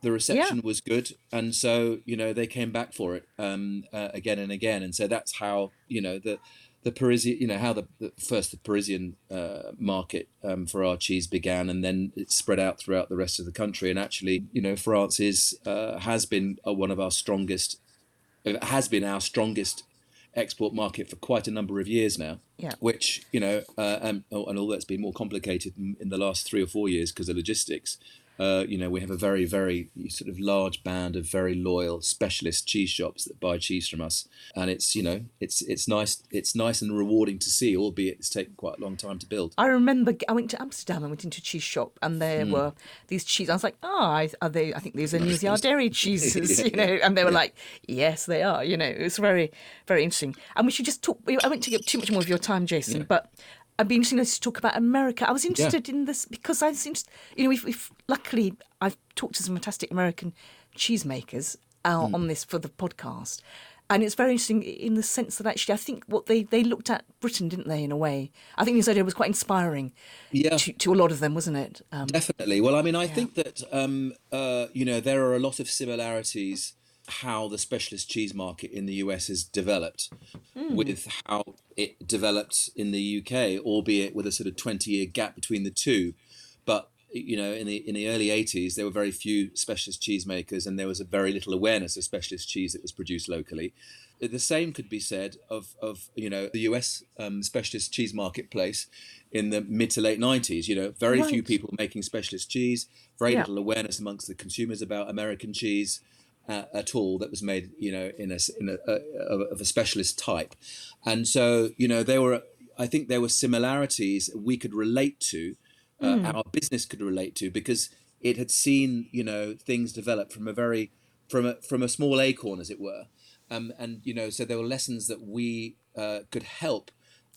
The reception was good, and so you know they came back for it um, uh, again and again, and so that's how you know the the Parisian, you know, how the, the first the Parisian uh, market um, for our cheese began, and then it spread out throughout the rest of the country. And actually, you know, France is uh, has been uh, one of our strongest, it has been our strongest export market for quite a number of years now. Yeah. Which you know, uh, and, and although it's been more complicated in, in the last three or four years because of logistics, uh, you know, we have a very, very sort of large band of very loyal specialist cheese shops that buy cheese from us, and it's you know, it's it's nice, it's nice and rewarding to see, albeit it's taken quite a long time to build. I remember I went to Amsterdam. and went into a cheese shop, and there Hmm. were these cheese. I was like, "Ah, are they? I think these are Neal's Yard Dairy cheeses," you know. And they were like, "Yes, they are." You know, it was very, very interesting. And we should just talk. I won't take up too much more of your time, Jason, but. I'd be interested to talk about America. I was interested in this because I was interested. You know, we've, we've luckily I've talked to some fantastic American cheesemakers uh, Hmm. on this for the podcast, and it's very interesting in the sense that actually I think what they they looked at Britain, didn't they? In a way, I think this idea was quite inspiring. Yeah. To, to a lot of them, wasn't it? Um, Definitely. Well, I mean, I think that um, uh, you know there are a lot of similarities how the specialist cheese market in the US has developed with how it developed in the UK, albeit with a sort of twenty-year gap between the two. But you know, in the in the early '80s, there were very few specialist cheesemakers, and there was a very little awareness of specialist cheese that was produced locally. The same could be said of, of you know the US um, specialist cheese marketplace in the mid to late 90s. You know, very few people making specialist cheese, very Yeah. little awareness amongst the consumers about American cheese uh, at all that was made, you know, in a, in a, a, of- a specialist type. And so, you know, there were, I think there were similarities we could relate to, uh, our business could relate to, because it had seen, you know, things develop from a very, from a, from a small acorn, as it were. Um, and, you know, so there were lessons that we uh, could help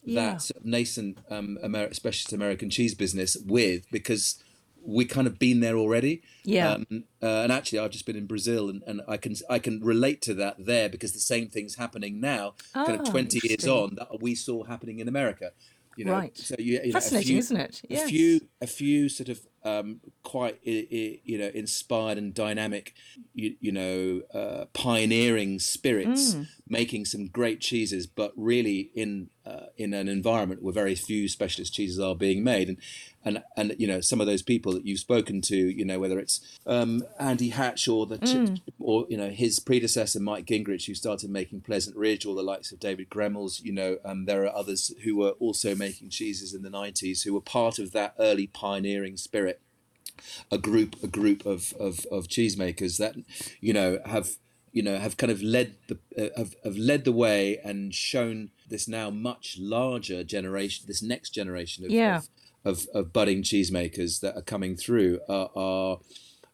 Yeah. that sort of nascent um, Amer- specialist American cheese business with because we kind of been there already. Yeah. Um, uh, and actually, I've just been in Brazil, and, and I can I can relate to that there because the same thing's happening now, kind Ah, of twenty years on, that we saw happening in America. You know, Right. so you, you know, a Fascinating, few- isn't it? Yes. A few a few sort of um, quite you know inspired and dynamic, you, you know, uh, pioneering spirits Mm. making some great cheeses, but really in uh, in an environment where very few specialist cheeses are being made, and and and you know some of those people that you've spoken to, you know whether it's um, Andy Hatch or the ch- or you know his predecessor Mike Gingrich, who started making Pleasant Ridge, or the likes of David Gremmels, you know, um, there are others who were also making cheeses in the '90s who were part of that early pioneering spirit a group a group of of, of cheesemakers that you know have you know have kind of led the uh, have, have led the way and shown this now much larger generation this next generation of Yeah. of, of, of budding cheesemakers that are coming through are, are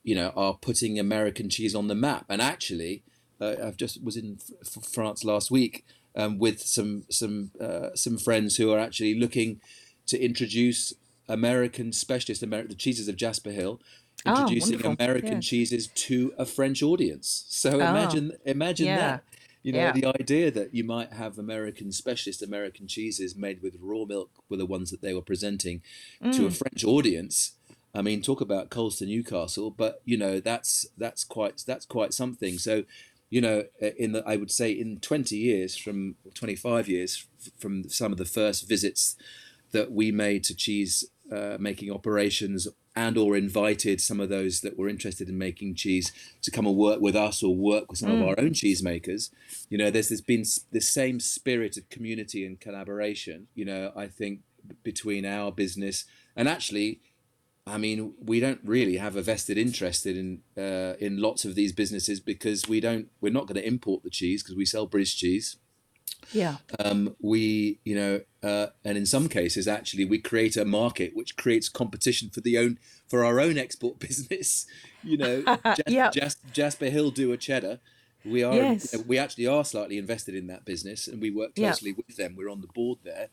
you know are putting American cheese on the map and actually uh, I've just was in F- France last week um, with some some uh, some friends who are actually looking to introduce American specialist Ameri- the cheeses of Jasper Hill, Ah, introducing wonderful. American Yeah. cheeses to a French audience. So Ah, imagine imagine yeah. that. You know, Yeah. the idea that you might have American specialist American cheeses made with raw milk were the ones that they were presenting to Mm. a French audience. I mean, talk about coals to Newcastle, but you know that's that's quite that's quite something. So, you know, uh, in the I would say in twenty years from twenty five years from some of the first visits that we made to cheese uh, making operations and or invited some of those that were interested in making cheese to come and work with us or work with some of our own cheesemakers you know there's, there's been this same spirit of community and collaboration you know i think between our business and actually I mean, we don't really have a vested interest in uh, in lots of these businesses because we don't. We're not going to import the cheese because we sell British cheese Yeah. um, we, you know, uh, and in some cases, actually, we create a market which creates competition for the own for our own export business. You know, Jas- Yeah. Jas- Jasper Hill do a cheddar. We are, Yes. you know, we actually are slightly invested in that business, and we work closely with them. We're on the board there,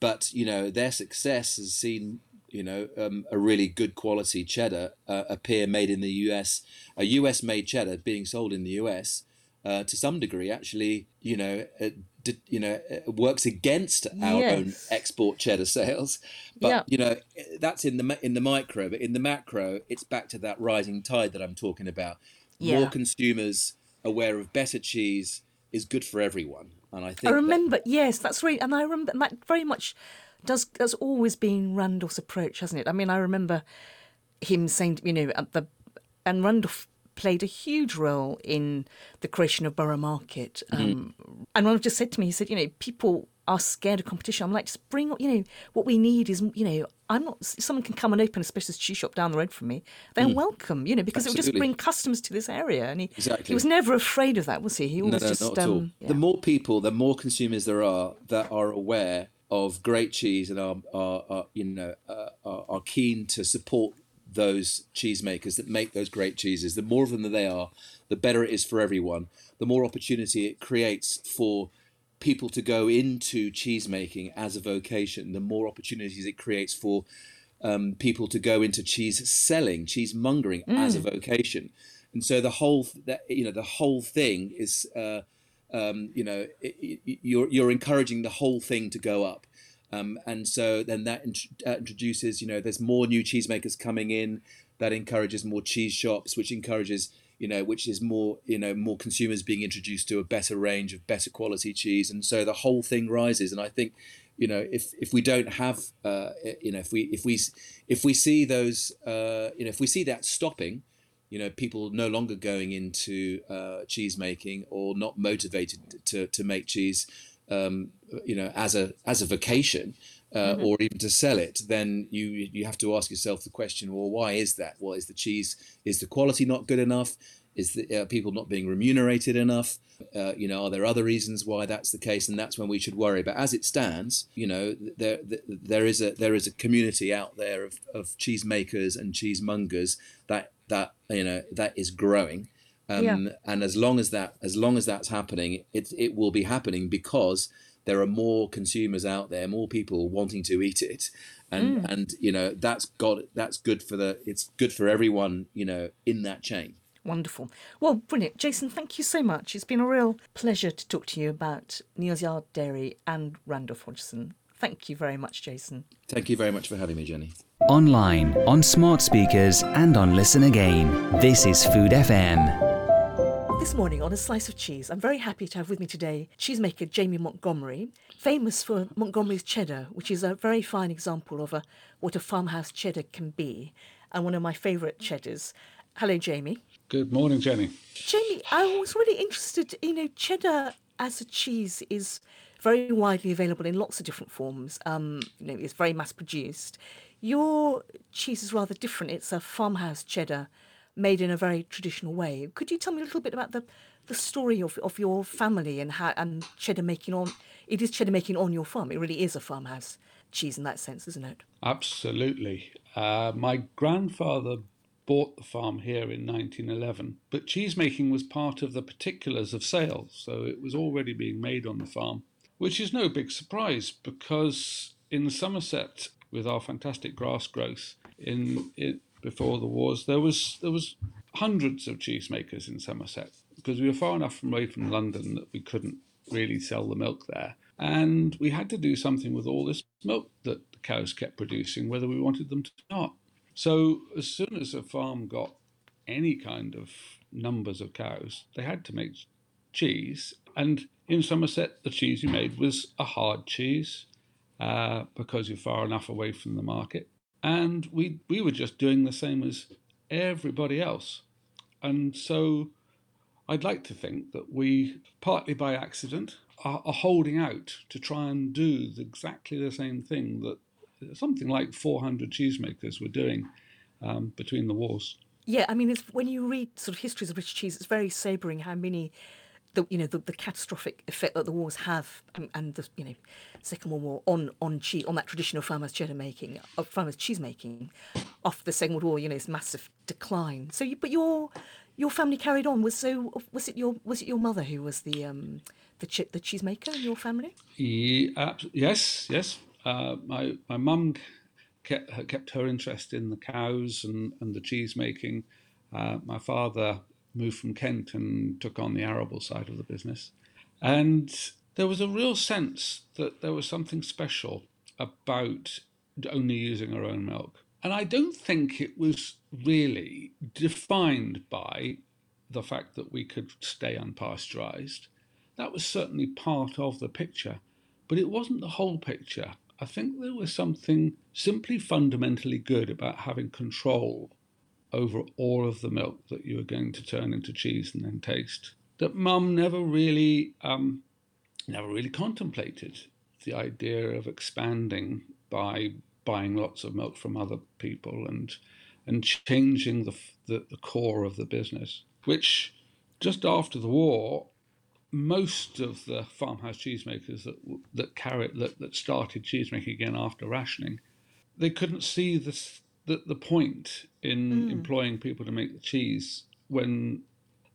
but you know, their success has seen, you know, um, a really good quality cheddar uh, appear made in the U.S. A U.S. made cheddar being sold in the U.S. Uh, to some degree, actually, you know, uh, you know, uh, works against our own export cheddar sales. But Yeah. you know, that's in the in the micro, but in the macro, it's back to that rising tide that I'm talking about. Yeah. More consumers aware of better cheese is good for everyone, and I think I that- remember, yes, that's right. And I remember that very much does has always been Randolph's approach, hasn't it? I mean, I remember him saying, you know, at the and Randolph played a huge role in the creation of Borough Market. Um, mm. And Randolph just said to me, he said, you know, people are scared of competition. I'm like, just bring, you know, what we need is, you know, I'm not, someone can come and open a specialist cheese shop down the road from me. They're mm. welcome, you know, because Absolutely. it will just bring customers to this area. And he, exactly. he was never afraid of that, was he? He always no, no, just, not at um, all. Yeah. The more people, the more consumers there are that are aware of great cheese and are, are, are you know, uh, are, are keen to support those cheesemakers that make those great cheeses. The more of them that they are, the better it is for everyone. The more opportunity it creates for people to go into cheesemaking as a vocation, the more opportunities it creates for um, people to go into cheese selling, cheese mongering mm. as a vocation. And so the whole that you know the whole thing is uh, um, you know it, it, you're you're encouraging the whole thing to go up. Um, and so then that uh, introduces, you know, there's more new cheesemakers coming in. That encourages more cheese shops, which encourages you know, which is more, you know, more consumers being introduced to a better range of better quality cheese, and so the whole thing rises. And I think, you know, if if we don't have, uh, you know, if we if we if we see those, uh, you know, if we see that stopping, you know, people no longer going into uh, cheese making or not motivated to to make cheese, um, you know, as a as a vocation, uh, mm-hmm. or even to sell it, then you you have to ask yourself the question: Well, why is that? Well, is the cheese is the quality not good enough? Is the uh, people not being remunerated enough? Uh, you know, are there other reasons why that's the case? And that's when we should worry. But as it stands, you know, there there is a there is a community out there of, of cheesemakers and cheesemongers that that you know that is growing. Um, yeah. And as long as that as long as that's happening, it it will be happening because there are more consumers out there, more people wanting to eat it, and mm. and you know that's got that's good for the it's good for everyone you know in that chain. Wonderful. Well, brilliant. Jason, thank you so much. It's been a real pleasure to talk to you about Neal's Yard Dairy and Randolph Hodgson. Thank you very much, Jason. Thank you very much for having me, Jenny. Online, on smart speakers, and on Listen Again. This is Food FM. This morning on A Slice of Cheese, I'm very happy to have with me today cheesemaker Jamie Montgomery, famous for Montgomery's cheddar, which is a very fine example of a, what a farmhouse cheddar can be, and one of my favourite cheddars. Hello, Jamie. Good morning, Jenny. Jamie, I was really interested, you know, cheddar as a cheese is very widely available in lots of different forms. Um, you know, it's very mass produced. Your cheese is rather different. It's a farmhouse cheddar made in a very traditional way. Could you tell me a little bit about the, the story of, of your family and how and cheddar making on it is cheddar making on your farm. It really is a farmhouse cheese in that sense, isn't it? Absolutely. Uh, my grandfather bought the farm here in 1911, but cheese making was part of the particulars of sales, so it was already being made on the farm, which is no big surprise because in Somerset, with our fantastic grass growth, in, in before the wars, there was there was hundreds of cheesemakers in Somerset because we were far enough away from London that we couldn't really sell the milk there, and we had to do something with all this milk that the cows kept producing, whether we wanted them to or not. So as soon as a farm got any kind of numbers of cows, they had to make cheese, and in Somerset, the cheese you made was a hard cheese uh, because you're far enough away from the market and we we were just doing the same as everybody else. And so i'd like to think that we partly by accident are, are holding out to try and do exactly the same thing that something like 400 cheesemakers were doing um, between the wars. Yeah i mean when you read sort of histories of british cheese it's very sobering how many the you know the, the catastrophic effect that the wars have and, and, the you know Second World War on on cheese on that tradition of farmers cheddar making of farmers cheese making after the Second World War you know this massive decline. So you, but your your family carried on. Was so was it your was it your mother who was the um the che- the cheesemaker in your family? Yes yes. Uh, my my mum kept, kept her interest in the cows and, and the cheese making. Uh, my father moved from Kent and took on the arable side of the business. And there was a real sense that there was something special about only using our own milk. And I don't think it was really defined by the fact that we could stay unpasteurized. That was certainly part of the picture, but it wasn't the whole picture. I think there was something simply fundamentally good about having control over all of the milk that you were going to turn into cheese and then taste that mum never really um, never really contemplated the idea of expanding by buying lots of milk from other people and and changing the, the, the core of the business which just after the war most of the farmhouse cheesemakers that that carried that, that started cheesemaking again after rationing they couldn't see this the, the point in mm. employing people to make the cheese when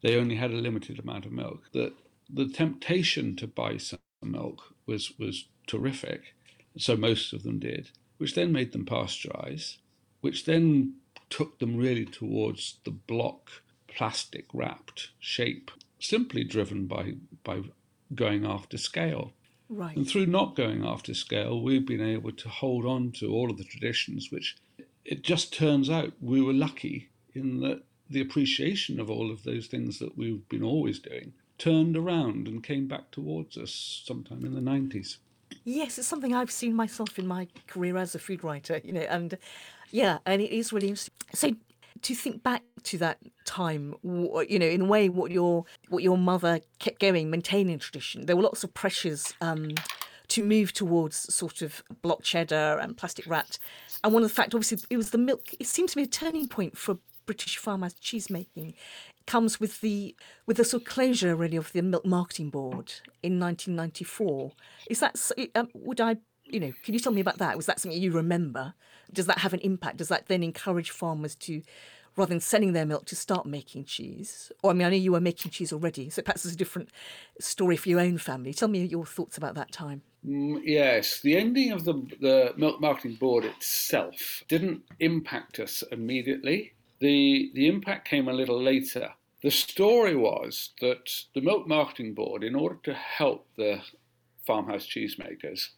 they only had a limited amount of milk. That the temptation to buy some milk was was terrific, so most of them did, which then made them pasteurize, which then took them really towards the block plastic wrapped shape, simply driven by by going after scale. Right. And through not going after scale, we've been able to hold on to all of the traditions, which it just turns out we were lucky in that the appreciation of all of those things that we've been always doing turned around and came back towards us sometime in the 90s. Yes, it's something I've seen myself in my career as a food writer, you know, and yeah, and it is really interesting. So to think back to that time, you know, in a way, what your what your mother kept going, maintaining tradition. There were lots of pressures um, to move towards sort of block cheddar and plastic wrapped, and one of the fact, obviously, it was the milk. It seems to be a turning point for British farmers. Cheese making comes with the with the sort of closure really of the milk marketing board in 1994 is that um, would i you know can you tell me about that? Was that something you remember? Does that have an impact? Does that then encourage farmers to rather than selling their milk to start making cheese or i mean i know you were making cheese already so perhaps it's a different story for your own family tell me your thoughts about that time mm, Yes, the ending of the, the milk marketing board itself didn't impact us immediately. The, the impact came a little later. The story was that the Milk Marketing Board, in order to help the farmhouse cheesemakers,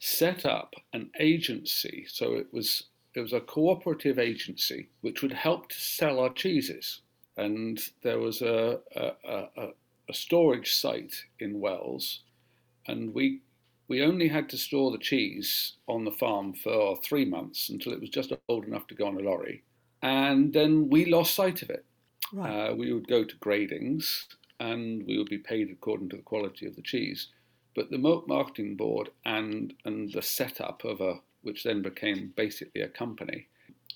set up an agency. So it was it was a cooperative agency which would help to sell our cheeses. And there was a, a, a, a storage site in Wells, and we we only had to store the cheese on the farm for three months until it was just old enough to go on a lorry and then we lost sight of it. Right. Uh, we would go to gradings, and we would be paid according to the quality of the cheese. But the milk marketing board and and the setup of a which then became basically a company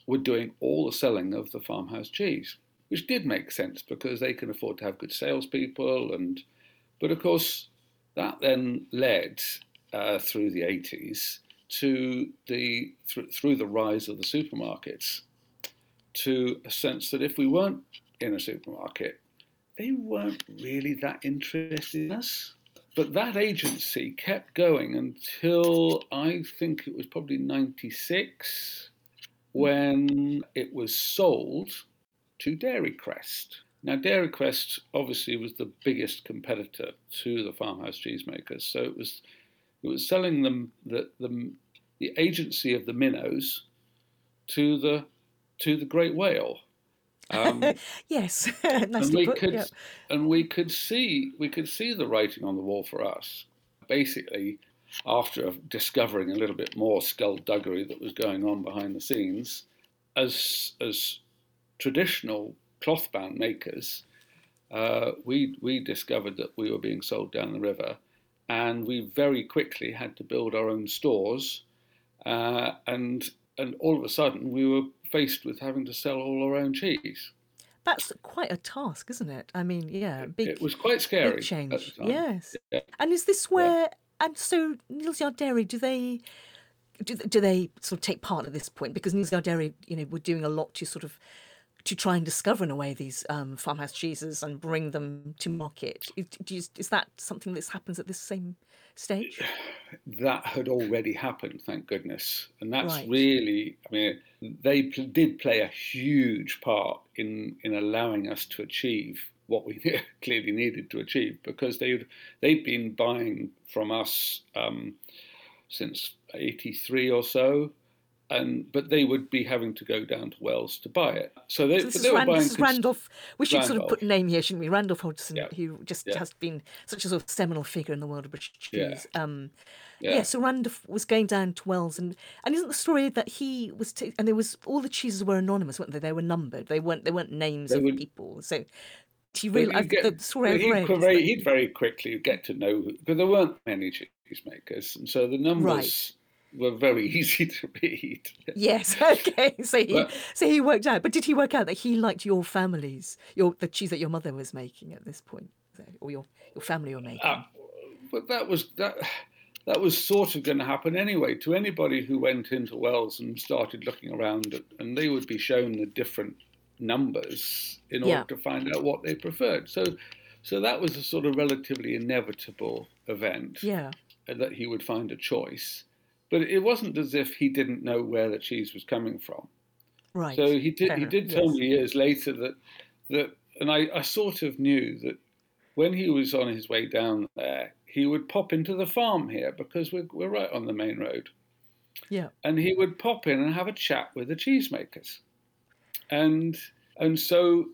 were doing all the selling of the farmhouse cheese, which did make sense because they can afford to have good salespeople and. But of course, that then led uh, through the 80s to the th- through the rise of the supermarkets to a sense that if we weren't in a supermarket, they weren't really that interested in us. But that agency kept going until I think it was probably 96 when it was sold to Dairy Crest. Now, Dairy Crest obviously was the biggest competitor to the farmhouse cheesemakers, so it was it was selling them the, the, the agency of the minnows to the to the great whale. Um, yes, nice and we put, could yeah. and we could see we could see the writing on the wall for us. Basically, after discovering a little bit more skullduggery that was going on behind the scenes, as as traditional clothbound makers, uh, we we discovered that we were being sold down the river, and we very quickly had to build our own stores, uh, and and all of a sudden we were faced with having to sell all our own cheese. That's quite a task, isn't it? I mean, yeah, big. It was quite scary. Big change. Yes. Yeah. And is this where? Yeah. And so Neal's Yard Dairy, do they? Do, do they sort of take part at this point? Because Neal's Yard Dairy, you know, we're doing a lot to sort of to try and discover in a way these um, farmhouse cheeses and bring them to market. Is, is that something that happens at this same stage? That had already happened, thank goodness, and that's right. really. I mean, they pl- did play a huge part in in allowing us to achieve what we clearly needed to achieve because they'd, they'd been buying from us um, since '83 or so, and but they would be having to go down to Wells to buy it. So they, So this is, they Rand- buying this is Randolph. We should sort of put a name here, shouldn't we? Randolph Hodgson, Yeah. who just Yeah. has been such a sort of seminal figure in the world of British Yeah. cheese. Um, Yeah. yeah. So Randolph was going down to Wells, and and isn't the story that he was ta- and there was all the cheeses were anonymous, weren't they? They were numbered. They weren't. They weren't names They of would- people. So he really get- the story but he'd, very, he'd very quickly get to know because there weren't many cheesemakers, and so the numbers were very easy to read. Yes. Okay. So he But- so he worked out. But did he work out that he liked your families, your the cheese that your mother was making at this point, so, or your your family were making? Uh, but that was that. That was sort of going to happen anyway to anybody who went into Wells and started looking around, at, and they would be shown the different numbers in order Yeah. to find out what they preferred. So, so that was a sort of relatively inevitable event. yeah. uh, that he would find a choice. But it wasn't as if he didn't know where the cheese was coming from. Right. So he did. Fair He did tell yes. me years later that that, and I, I sort of knew that when he was on his way down there, he would pop into the farm here because we're we're right on the main road, Yeah. and he would pop in and have a chat with the cheesemakers, and and so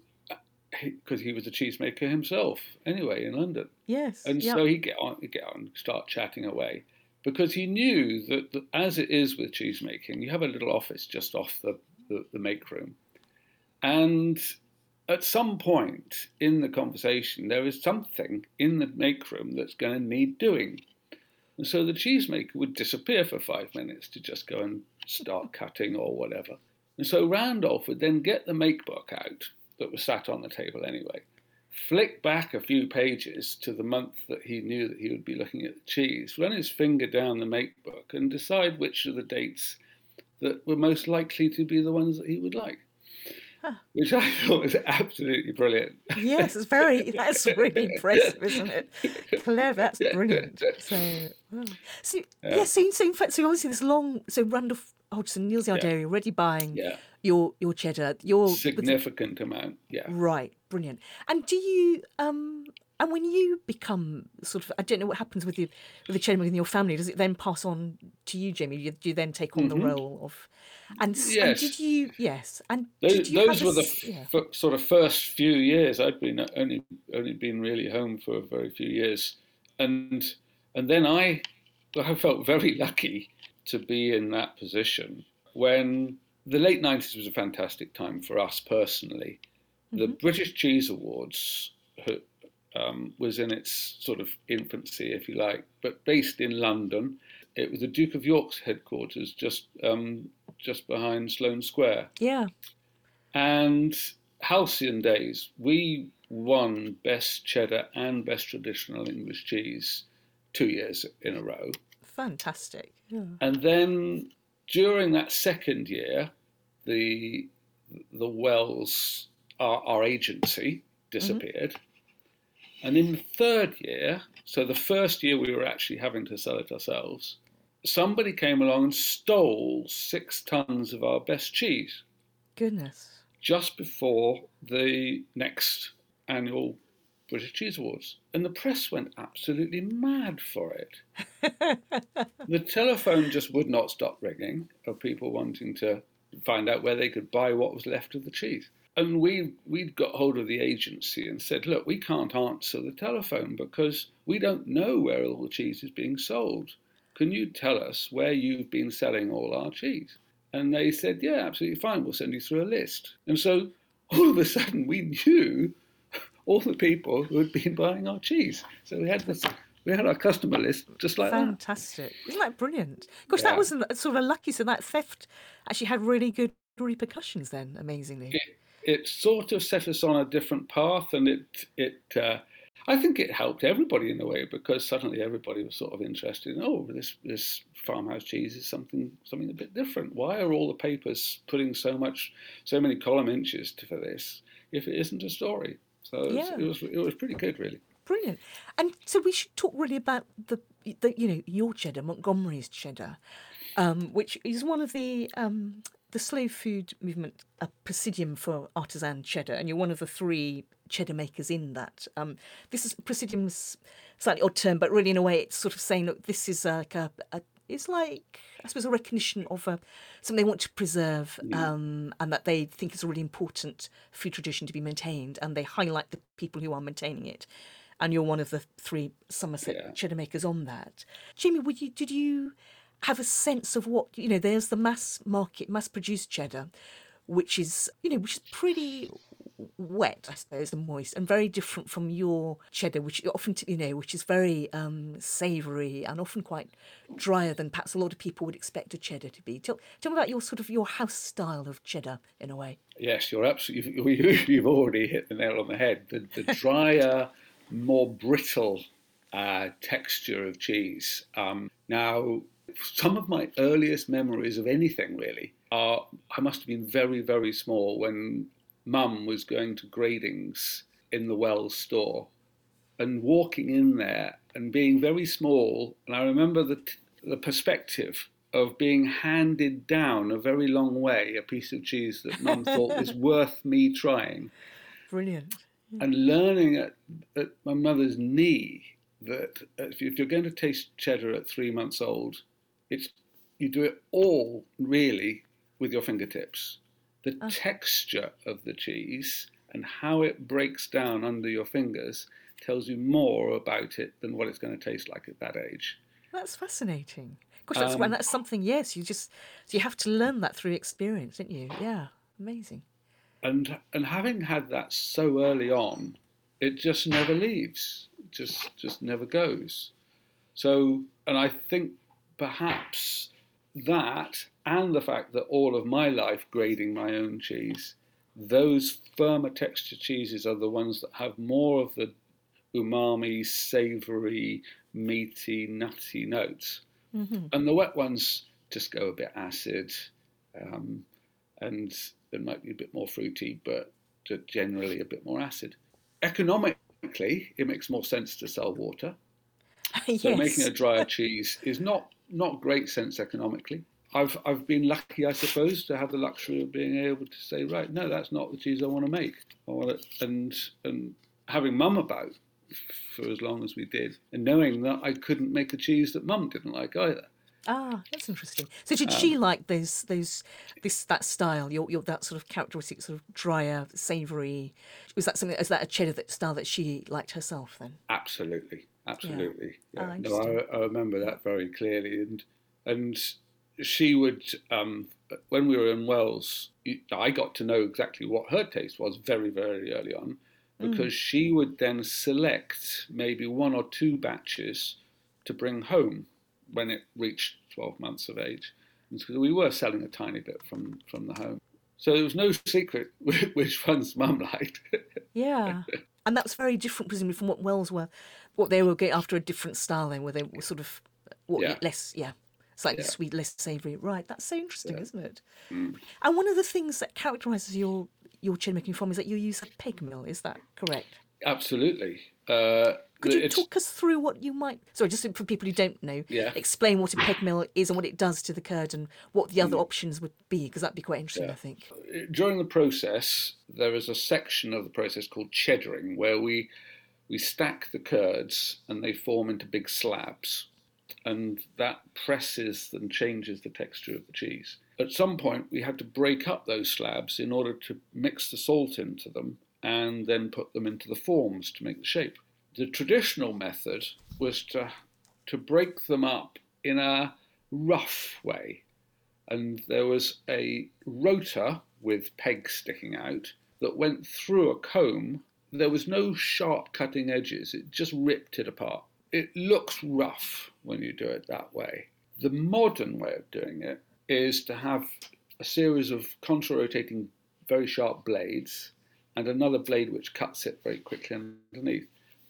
because he was a cheesemaker himself anyway in London. Yes. And yeah. so he'd get on, he'd get on, start chatting away, because he knew that, as it is with cheesemaking, you have a little office just off the, the, the make room, and at some point in the conversation, there is something in the make room that's going to need doing. And so the cheesemaker would disappear for five minutes to just go and start cutting or whatever. And so Randolph would then get the make book out that was sat on the table anyway, flick back a few pages to the month that he knew that he would be looking at the cheese, run his finger down the make book, and decide which of the dates that were most likely to be the ones that he would like. Which I thought was absolutely brilliant. Yes, it's very. That's really impressive, isn't it? Clever. That's brilliant. So, wow. so yeah. So, so in fact, so obviously this long. So Randolph Hodgson, Neal's Yard Yeah. already buying Yeah. your your cheddar. Your Significant amount, yeah. Right, brilliant. And do you um and when you become sort of I don't know what happens with you with the cheddar in your family, does it then pass on to you, Jamie? You, do you then take on the role of and, s- and Mm-hmm. Did you yes and Those, did you those were a the yeah. f- sort of first few years. I'd been uh, only only been really home for a very few years, and and then I I felt very lucky to be in that position when the late nineties was a fantastic time for us personally. The British Cheese Awards uh, um, was in its sort of infancy, if you like, but based in London. It was the Duke of York's headquarters, just um, just behind Sloane Square. yeah And halcyon days, we won best cheddar and best traditional English cheese two years in a row. fantastic yeah. And then during that second year, the the Wells, our, our agency, disappeared. Mm-hmm. And in the third year, so the first year we were actually having to sell it ourselves, somebody came along and stole six tons of our best cheese goodness just before the next annual British Cheese Awards. And the press went absolutely mad for it. the telephone just would not stop ringing of people wanting to find out where they could buy what was left of the cheese. And we we'd got hold of the agency and said, look, we can't answer the telephone because we don't know where all the cheese is being sold. Can you tell us where you've been selling all our cheese? And they said, yeah, absolutely fine. We'll send you through a list. And so all of a sudden we knew all the people who had been buying our cheese. So we had this, we had our customer list just like that. fantastic isn't that brilliant gosh that Yeah. was a- sort of a lucky so that theft actually had really good repercussions then amazingly It, it sort of set us on a different path, and it it uh, I think it helped everybody in a way because suddenly everybody was sort of interested in oh this this farmhouse cheese is something something a bit different. Why are all the papers putting so much so many column inches to, for this if it isn't a story? So it was, it was it was pretty good really. Brilliant. And so we should talk really about the, the you know, your cheddar, Montgomery's cheddar, um, which is one of the um, the slow food movement, a presidium for artisan cheddar, and you're one of the three cheddar makers in that. Um, this is presidium's slightly odd term, but really in a way it's sort of saying, look, this is like a, a It's like, I suppose, a recognition of a, something they want to preserve um, and that they think is a really important food tradition to be maintained. And they highlight the people who are maintaining it. And you're one of the three Somerset Yeah. cheddar makers on that. Jamie, would you, did you have a sense of what, you know, there's the mass market, mass produced cheddar, which is, you know, which is pretty wet, I suppose, and moist, and very different from your cheddar, which often, you know, which is very um, savoury and often quite drier than perhaps a lot of people would expect a cheddar to be. Tell, tell me about your sort of your house style of cheddar, in a way. Yes, you're absolutely. You've, you've already hit the nail on the head. The, the drier, more brittle uh, texture of cheese. Um, now, some of my earliest memories of anything really are I must have been very, very small when Mum was going to gradings in the Wells store and walking in there and being very small. And I remember the, the perspective of being handed down a very long way a piece of cheese that mum thought was worth me trying. Brilliant. And learning at, at my mother's knee that uh, if you're going to taste cheddar at three months old, it's you do it all really with your fingertips. The texture of the cheese and how it breaks down under your fingers tells you more about it than what it's going to taste like at that age. That's fascinating. Gosh, that's, Um, and that's something, yes, you just, you have to learn that through experience, don't you? Yeah, amazing. and and having had that so early on, it just never leaves. Just just never goes. So, and I think perhaps that and the fact that all of my life grading my own cheese, those firmer texture cheeses are the ones that have more of the umami, savoury, meaty, nutty notes. And the wet ones just go a bit acid. Um, and they might be a bit more fruity, but generally a bit more acid. Economically, it makes more sense to sell water. yes. So making a drier cheese is not not great sense economically. I've I've been lucky, I suppose, to have the luxury of being able to say, right, no, that's not the cheese I want to make. I want it, and and having mum about for as long as we did, and knowing that I couldn't make a cheese that mum didn't like either. Ah, that's interesting. So did Um, she like those those this that style? Your your that sort of characteristic, sort of drier, savoury. Was that something? Is that a cheddar that style that she liked herself? Then Absolutely, absolutely. Ah, Yeah. no. I, I remember that very clearly, and and she would um, when we were in Wales, you- I got to know exactly what her taste was very very early on, because she would then select maybe one or two batches to bring home when it reached twelve months of age, and so we were selling a tiny bit from from the home. So there was no secret which ones Mum liked. yeah, and that's very different, presumably, from what Wells were, what they were getting after a different style. Then, where they were sort of what Yeah. less, yeah, slightly Yeah. sweet, less savoury. Right, that's so interesting, isn't it? Mm. And one of the things that characterises your your chin making form is that you use a peg mill. Is that correct? Absolutely. Uh, Could you it's- talk us through what you might? Sorry, just for people who don't know, Yeah. explain what a peg mill is and what it does to the curd and what the Mm. other options would be, because that'd be quite interesting, I think. during the process, there is a section of the process called cheddaring, where we we stack the curds and they form into big slabs, and that presses and changes the texture of the cheese. At some point, we had to break up those slabs in order to mix the salt into them and then put them into the forms to make the shape. The traditional method was to to break them up in a rough way and there was a rotor with pegs sticking out that went through a comb. There was no sharp cutting edges, it just ripped it apart. It looks rough when you do it that way. The modern way of doing it is to have a series of contra rotating, very sharp blades and another blade which cuts it very quickly underneath.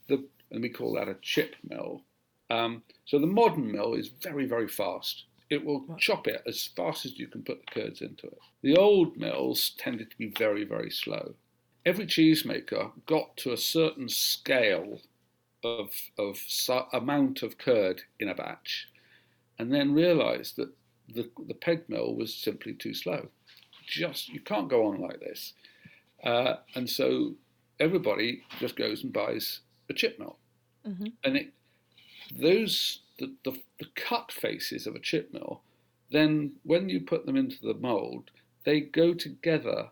The, and we call that a chip mill. Um, so the modern mill is very, very fast. It will chop it as fast as you can put the curds into it. The old mills tended to be very, very slow. Every cheesemaker got to a certain scale of, of amount of curd in a batch and then realized that the, the peg mill was simply too slow. Just, you can't go on like this. Uh, and so everybody just goes and buys a chip mill. And it, those the, the, the cut faces of a chip mill, then when you put them into the mould, they go together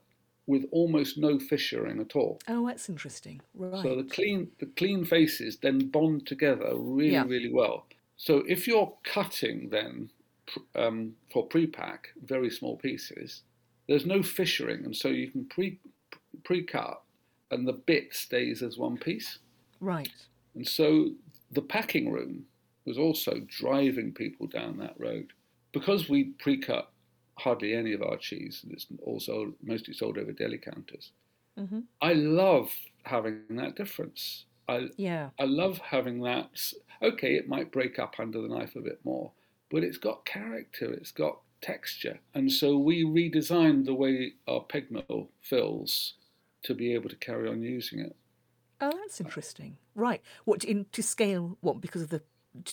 with almost no fissuring at all. Oh, that's interesting. Right. So the clean the clean faces then bond together really Yeah. really well. So if you're cutting then um, for pre-pack very small pieces, there's no fissuring, and so you can pre pre-cut, and the bit stays as one piece. Right. And so the packing room was also driving people down that road. Because we pre cut hardly any of our cheese, and it's also mostly sold over deli counters, hmm I love having that difference. I, Yeah. I love having that. Okay, it might break up under the knife a bit more, but it's got character, it's got texture. And so we redesigned the way our peg mill fills to be able to carry on using it. Oh, that's interesting. Right. What in to scale? What because of the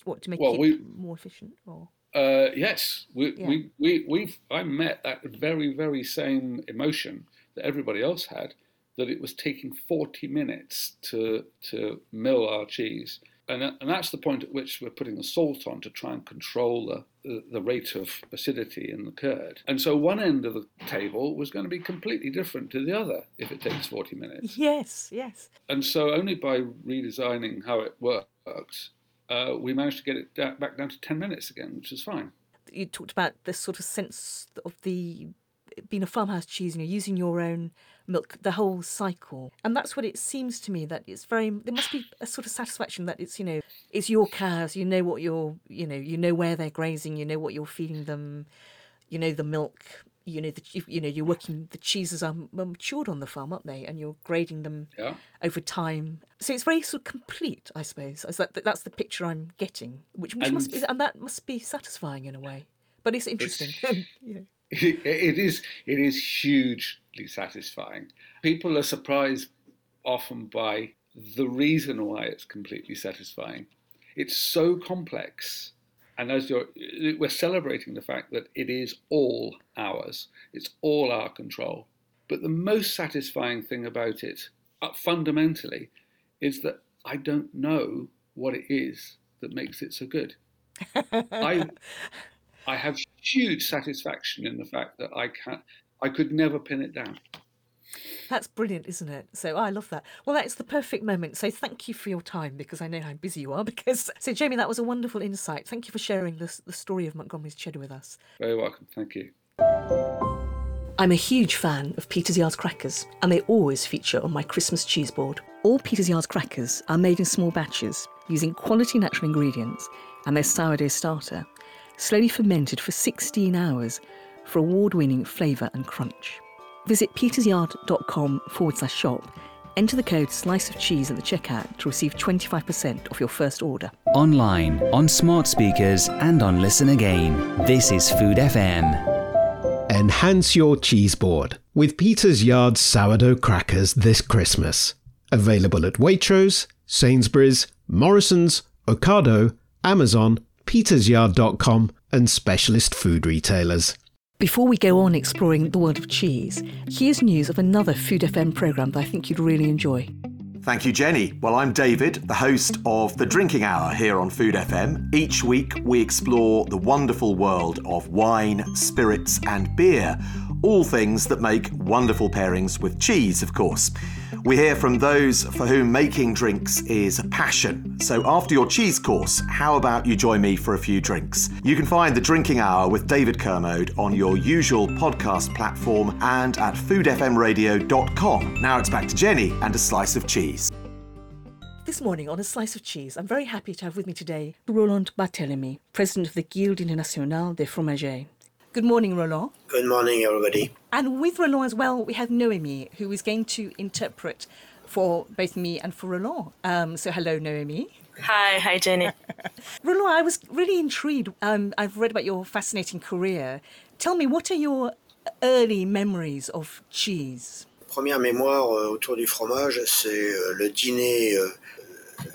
what to make Well, it we- more efficient? Or Uh, yes, we, Yeah. we, we, we've, I met that very, very same emotion that everybody else had, that it was taking 40 minutes to, to mill our cheese. And, and that's the point at which we're putting the salt on to try and control the, the, rate of acidity in the curd. And so one end of the table was going to be completely different to the other if it takes 40 minutes. yes, yes. And so only by redesigning how it works, uh, we managed to get it back down to 10 minutes again, which is fine. You talked about this sort of sense of the being a farmhouse cheese, and you know, using your own milk, the whole cycle, and that's what it seems to me that it's very. There must be a sort of satisfaction that it's you know it's your cows. You know what you're you know you know where they're grazing. You know what you're feeding them. You know the milk. You know the you- know you're working the cheeses are matured on the farm, aren't they? And you're grading them Yeah. over time. So it's very sort of complete, I suppose. Is that that's the picture I'm getting, which, which must be, And- and that must be satisfying in a way. But it's interesting. yeah. It, is it is hugely satisfying. People are surprised often by the reason why it's completely satisfying. It's so complex, and as you're, we're celebrating the fact that it is all ours. It's all our control. But the most satisfying thing about it, uh, fundamentally, is that I don't know what it is that makes it so good. I I have huge satisfaction in the fact that I can I could never pin it down. That's brilliant, isn't it? So I love that. Well, that's the perfect moment. So thank you for your time because I know how busy you are. Because so Jamie, that was a wonderful insight. Thank you for sharing this, the story of Montgomery's cheddar with us. Very welcome, thank you. I'm a huge fan of Peter's Yards crackers, and they always feature on my Christmas cheese board. All Peter's Yards crackers are made in small batches using quality natural ingredients and their sourdough starter, slowly fermented for 16 hours for award winning flavour and crunch. Visit petersyard.com forward slash shop, enter the code slice of cheese at the checkout to receive 25% off your first order. Online, on smart speakers, and on Listen Again. This is Food FM. Enhance your cheese board with Peter's Yard sourdough crackers this Christmas. Available at Waitrose, Sainsbury's, Morrison's, Ocado, Amazon, petersyard.com, and specialist food retailers. Before we go on exploring the world of cheese, here's news of another Food FM programme that I think you'd really enjoy. Thank you, Jenny. Well, I'm David, the host of The Drinking Hour here on Food FM. Each week, we explore the wonderful world of wine, spirits, and beer. All things that make wonderful pairings with cheese, of course. We hear from those for whom making drinks is a passion. So, after your cheese course, how about you join me for a few drinks? You can find The Drinking Hour with David Kermode on your usual podcast platform and at foodfmradio.com. Now it's back to Jenny and a slice of cheese. This morning on A Slice of Cheese, I'm very happy to have with me today Roland Barthélemy, President of the Guilde Internationale des Fromagers. Good morning, Roland. Good morning, everybody. And with Roland as well, we have Noemi, who is going to interpret for both me and for Roland. Um, so, hello, Noemi. Hi, hi, Jenny. Roland, I was really intrigued. Um, I've read about your fascinating career. Tell me, what are your early memories of cheese? Première mémoire euh, autour du fromage, c'est euh, le dîner euh,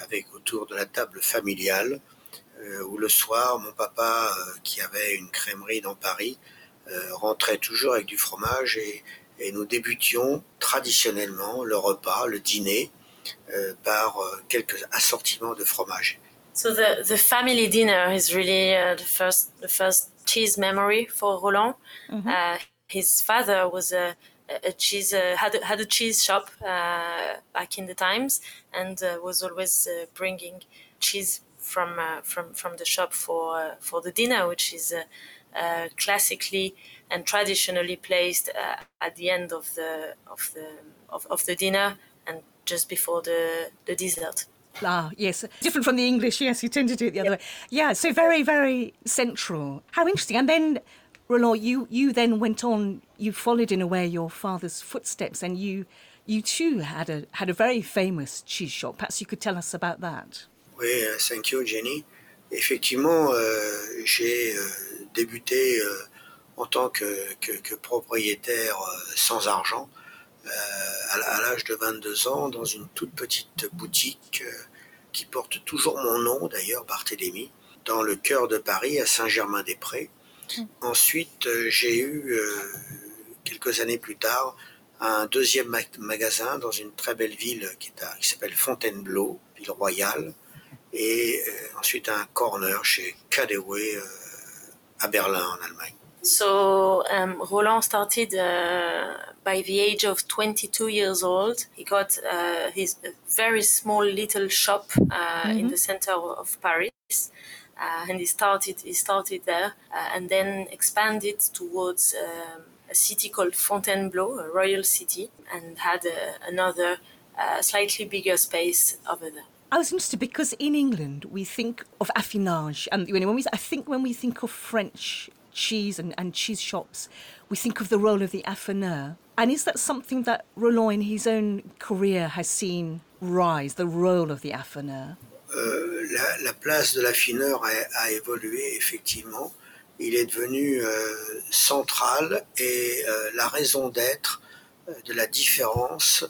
avec autour de la table familiale, où le soir, mon papa, euh, qui avait une crèmerie dans Paris, euh, rentrait toujours avec du fromage et, et nous débutions traditionnellement le repas, le dîner, euh, par euh, quelques assortiments de fromage. So the, the family dinner is really uh, the first the first cheese memory for Roland. Mm-hmm. Uh, his father was a, a cheese uh, had a, had a cheese shop uh, back in the times and uh, was always uh, bringing cheese from uh, from from the shop for uh, for the dinner, which is uh, classically and traditionally placed at the end of the of the of, of the dinner and just before the the dessert. Ah, yes. Different from the English, yes, you tend to do it the other way. Yeah, so very, very central. How interesting. And then, Roland, you, you then went on, you followed in a way your father's footsteps, and you you too had a, had a very famous cheese shop. Perhaps you could tell us about that. Oui, uh, thank you, Jenny. Effectivement, euh, j'ai euh, débuté euh, en tant que, que, que propriétaire euh, sans argent. Euh, à l'âge de 22 ans dans une toute petite boutique euh, qui porte toujours mon nom d'ailleurs, Barthélémy, dans le cœur de Paris, à Saint-Germain-des-Prés. Mmh. Ensuite, euh, j'ai eu, quelques années plus tard, un deuxième magasin dans une très belle ville qui s'appelle Fontainebleau, ville royale, et ensuite un corner chez KaDeWe à Berlin en Allemagne. So um, Roland started uh, by the age of 22 years old. He got uh, his very small little shop uh, mm-hmm. in the center of Paris. Uh, and he started he started there uh, and then expanded towards um, a city called Fontainebleau, a royal city, and had another slightly bigger space over there. I was interested because in England we think of affinage, and when we I think when we think of French cheese and, and cheese shops, we think of the role of the affineur. And is that something that Roland in his own career has seen rise, the role of the affineur? Euh, la, la, place de l'affineur a, a, évolué effectivement. Il est devenu euh, central et euh, la raison d'être euh, de la différence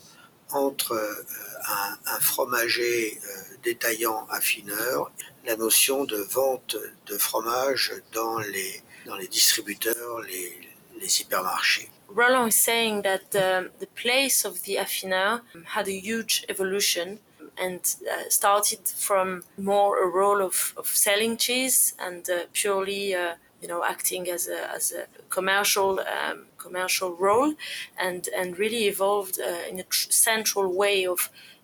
entre euh, un, un, fromager euh, détaillant affineur, la notion de vente de fromage dans les dans les distributeurs, les, les hypermarchés. Roland is saying that um, the place of the affineur had a huge evolution and uh, started from more a role of, of selling cheese and uh, purely uh, you know acting as a, as a commercial um, commercial role and and really evolved uh, in a tr- central way of uh,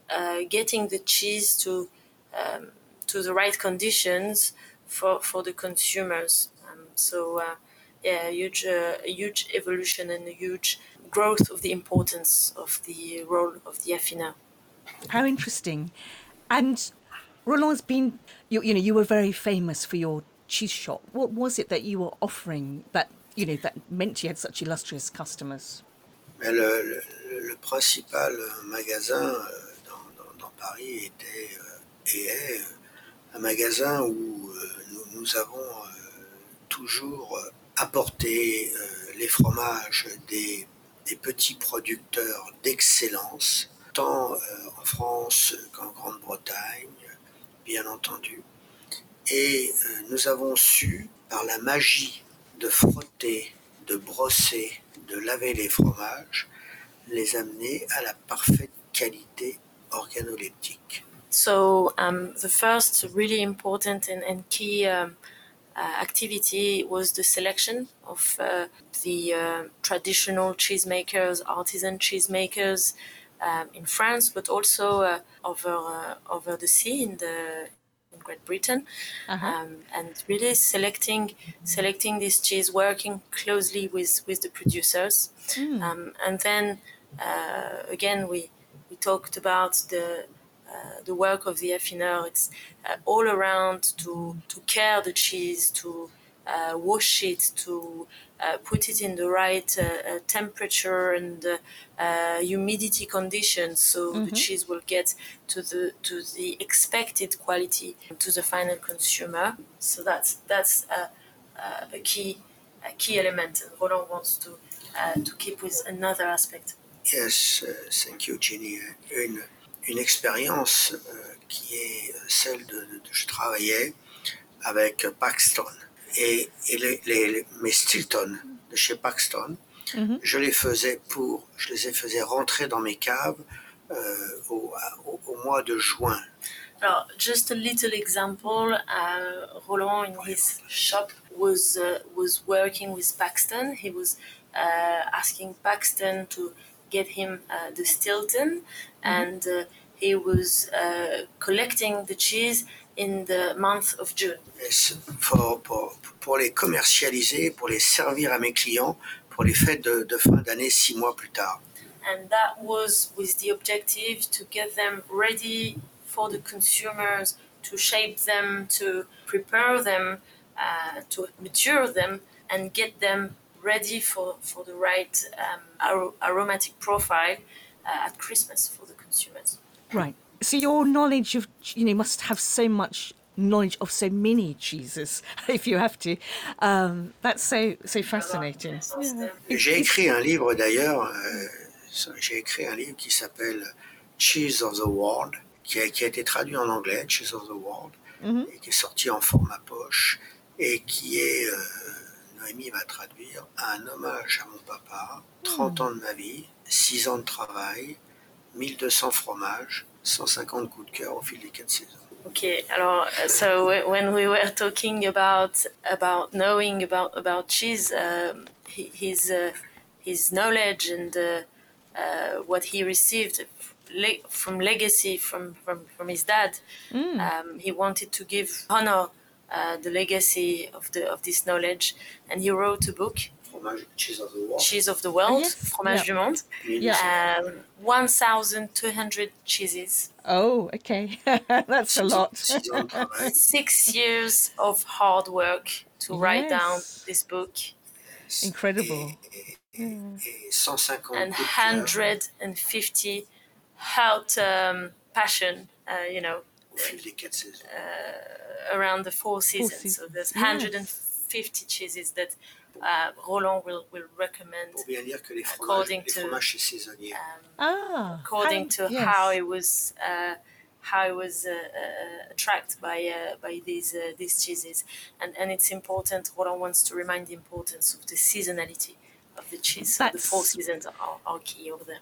getting the cheese to um, to the right conditions for, for the consumers so uh, yeah, a huge, uh, a huge evolution and a huge growth of the importance of the role of the affineur. How interesting. And Roland's been, you, you know, you were very famous for your cheese shop. What was it that you were offering that, you know, that meant you had such illustrious customers? Le, le, le principal magasin Paris était euh, et est un magasin où euh, nous, avons toujours euh, apporter euh, les fromages des, petits producteurs d'excellence, tant en France qu'en Grande-Bretagne, bien entendu. Et nous avons su, par la magie de frotter, de brosser, de laver les fromages, les amener à la parfaite qualité organoleptique. So um, the first really important and, and key um, Uh, activity was the selection of uh, the uh, traditional cheesemakers, artisan cheesemakers um, in France, but also over over the sea in the in Great Britain, uh-huh. um, and really selecting selecting this cheese, working closely with with the producers, mm. um, and then uh, again we we talked about the uh, the work of the affineur. It's uh, all around to to care the cheese, to uh, wash it, to put it in the right temperature and humidity conditions, so mm-hmm. the cheese will get to the to the expected quality to the final consumer. So that's that's a key a key element. Roland wants to to keep with another aspect. Yes, thank you, Jenny. Une, une expérience euh, qui est celle de, de, je travaillais avec Paxton et, et les, les, mes Stilton de chez Paxton, mm-hmm. je les faisais pour, je les faisais rentrer dans mes caves euh, au, au, au, mois de juin. Alors, just a little example. Uh, Roland in his shop was uh, was working with Paxton. He was uh, asking Paxton to get him uh, the Stilton, and uh, he was uh, collecting the cheese in the month of June. Pour, pour, pour les commercialiser, pour les servir à mes clients pour les fêtes de, de fin d'année six mois plus tard. And that was with the objective to get them ready for the consumers, to shape them, to prepare them, uh, to mature them, and get them ready for, for the right um, ar- aromatic profile uh, at Christmas for the consumers. Right. So your knowledge of you know must have so much knowledge of so many cheeses if you have to. Um, that's so so fascinating. J'ai écrit un livre d'ailleurs. Euh, j'ai écrit un livre qui s'appelle Cheese of the World, qui a, qui a, été traduit en anglais, Cheese of the World, mm -hmm. et qui est sorti en format poche et qui est euh, Noémie va traduire un hommage à mon papa, 30 mmh. ans de ma vie, 6 ans de travail, 1200 fromages, 150 coups de cœur au fil des 4 saisons. Okay, alors, so when we were talking about about knowing about about cheese, um, his uh, his knowledge and uh, uh, what he received le- from legacy from, from from his dad, mm. um, he wanted to give honor uh, the legacy of the of this knowledge, and he wrote a book. Cheese of the World. Cheese of the World, Oh, yes. Fromage Yeah. du Monde. Yeah. Um, 1,200 cheeses. Oh, okay. That's a lot. Six ans de travail. Six years of hard work to write down this book Incredible. Et 150 and coups de cœur 150 heart um, passion, uh, you know, au fil des 4 saisons. around the four seasons. So seasons. there's Yes. 150 cheeses that uh, Roland will, will recommend Pour bien dire que les fromages, According to- fromages c'est saisonnier. Ah. according how- to yes. how it was uh, how it was uh, uh, attracted by uh, by these uh, these cheeses and and it's important Roland wants to remind the importance of the seasonality of the cheese so the four seasons are, are key over there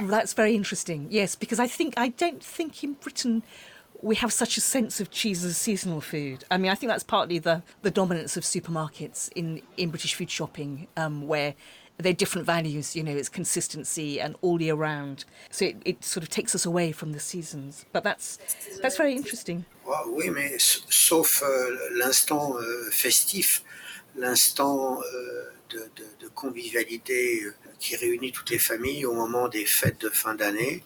Well, That's very interesting. Yes, because I think I don't think in Britain we have such a sense of cheese as seasonal food. I mean, I think that's partly the the dominance of supermarkets in in British food shopping, um, where they're different values. You know, it's consistency and all year round. So it, it sort of takes us away from the seasons. But that's that's very interesting. Ah, oui, mais sauf euh, l'instant euh, festif, l'instant euh, de, de- de convivialité qui réunit toutes les familles au moment des fêtes de fin d'année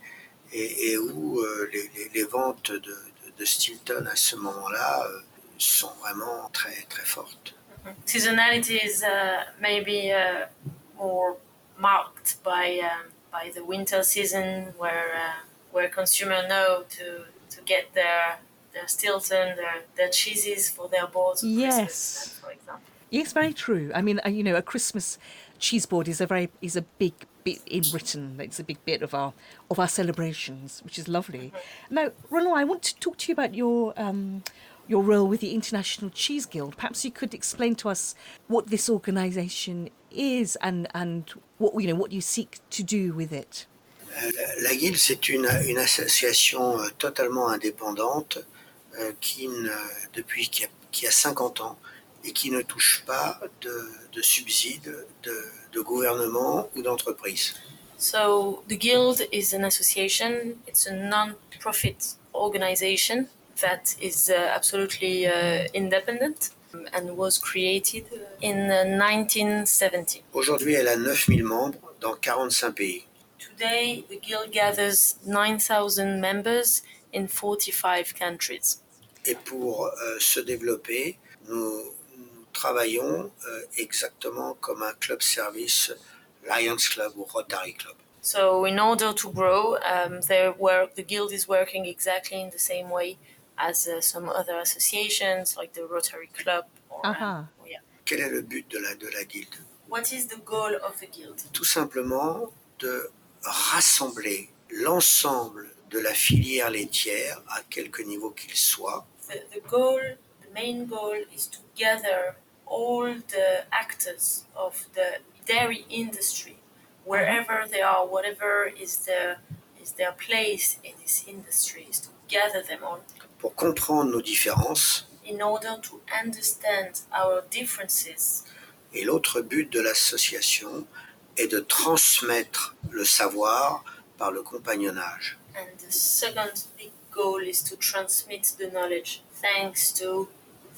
et, et où euh, les, les- les ventes de, de- de Stilton à ce moment-là euh, sont vraiment très, très fortes. seasonality is uh, maybe uh, more marked by um, by the winter season where uh, where consumers know to to get their their Stilton, their, their cheeses for their boards. of Yes. Christmas, for example. Yes, very true. I mean, uh, you know, a Christmas cheese board is a very is a big bit in Britain. It's a big bit of our of our celebrations, which is lovely. Now, Roland, I want to talk to you about your um, your role with the International Cheese Guild. Perhaps you could explain to us what this organisation is and and what you know what you seek to do with it. Euh, La Guilde, c'est une, une association euh, totalement indépendante euh, qui, ne- depuis qui a, qui a 50 ans et qui ne touche pas de, de subsides de, de gouvernement ou d'entreprise. So the guild is an association. It's a non-profit organization that is uh, absolutely uh, independent and was created in uh, 1970. Aujourd'hui, elle a 9000 membres dans 45 pays. Today, the guild gathers 9,000 members in 45 countries. Et pour euh, se développer, nous travaillons euh, exactement comme un club service, Lions Club ou Rotary Club. So, in order to grow, um, their work, the guild is working exactly in the same way as uh, some other associations, like the Rotary Club. Or, uh, Uh-huh. yeah. Quel est le but de la, de la Guilde What is the goal of the guild? Tout simplement de rassembler l'ensemble de la filière laitière, à quelque niveau qu'il soit, The, the goal, the main goal, is to gather all the actors of the dairy industry, wherever they are, whatever is their is their place in this industry, is to gather them all pour comprendre nos différences. In order to understand our differences. Et l'autre but de l'association est de transmettre le savoir par le compagnonnage. And the second big goal is to transmit the knowledge thanks to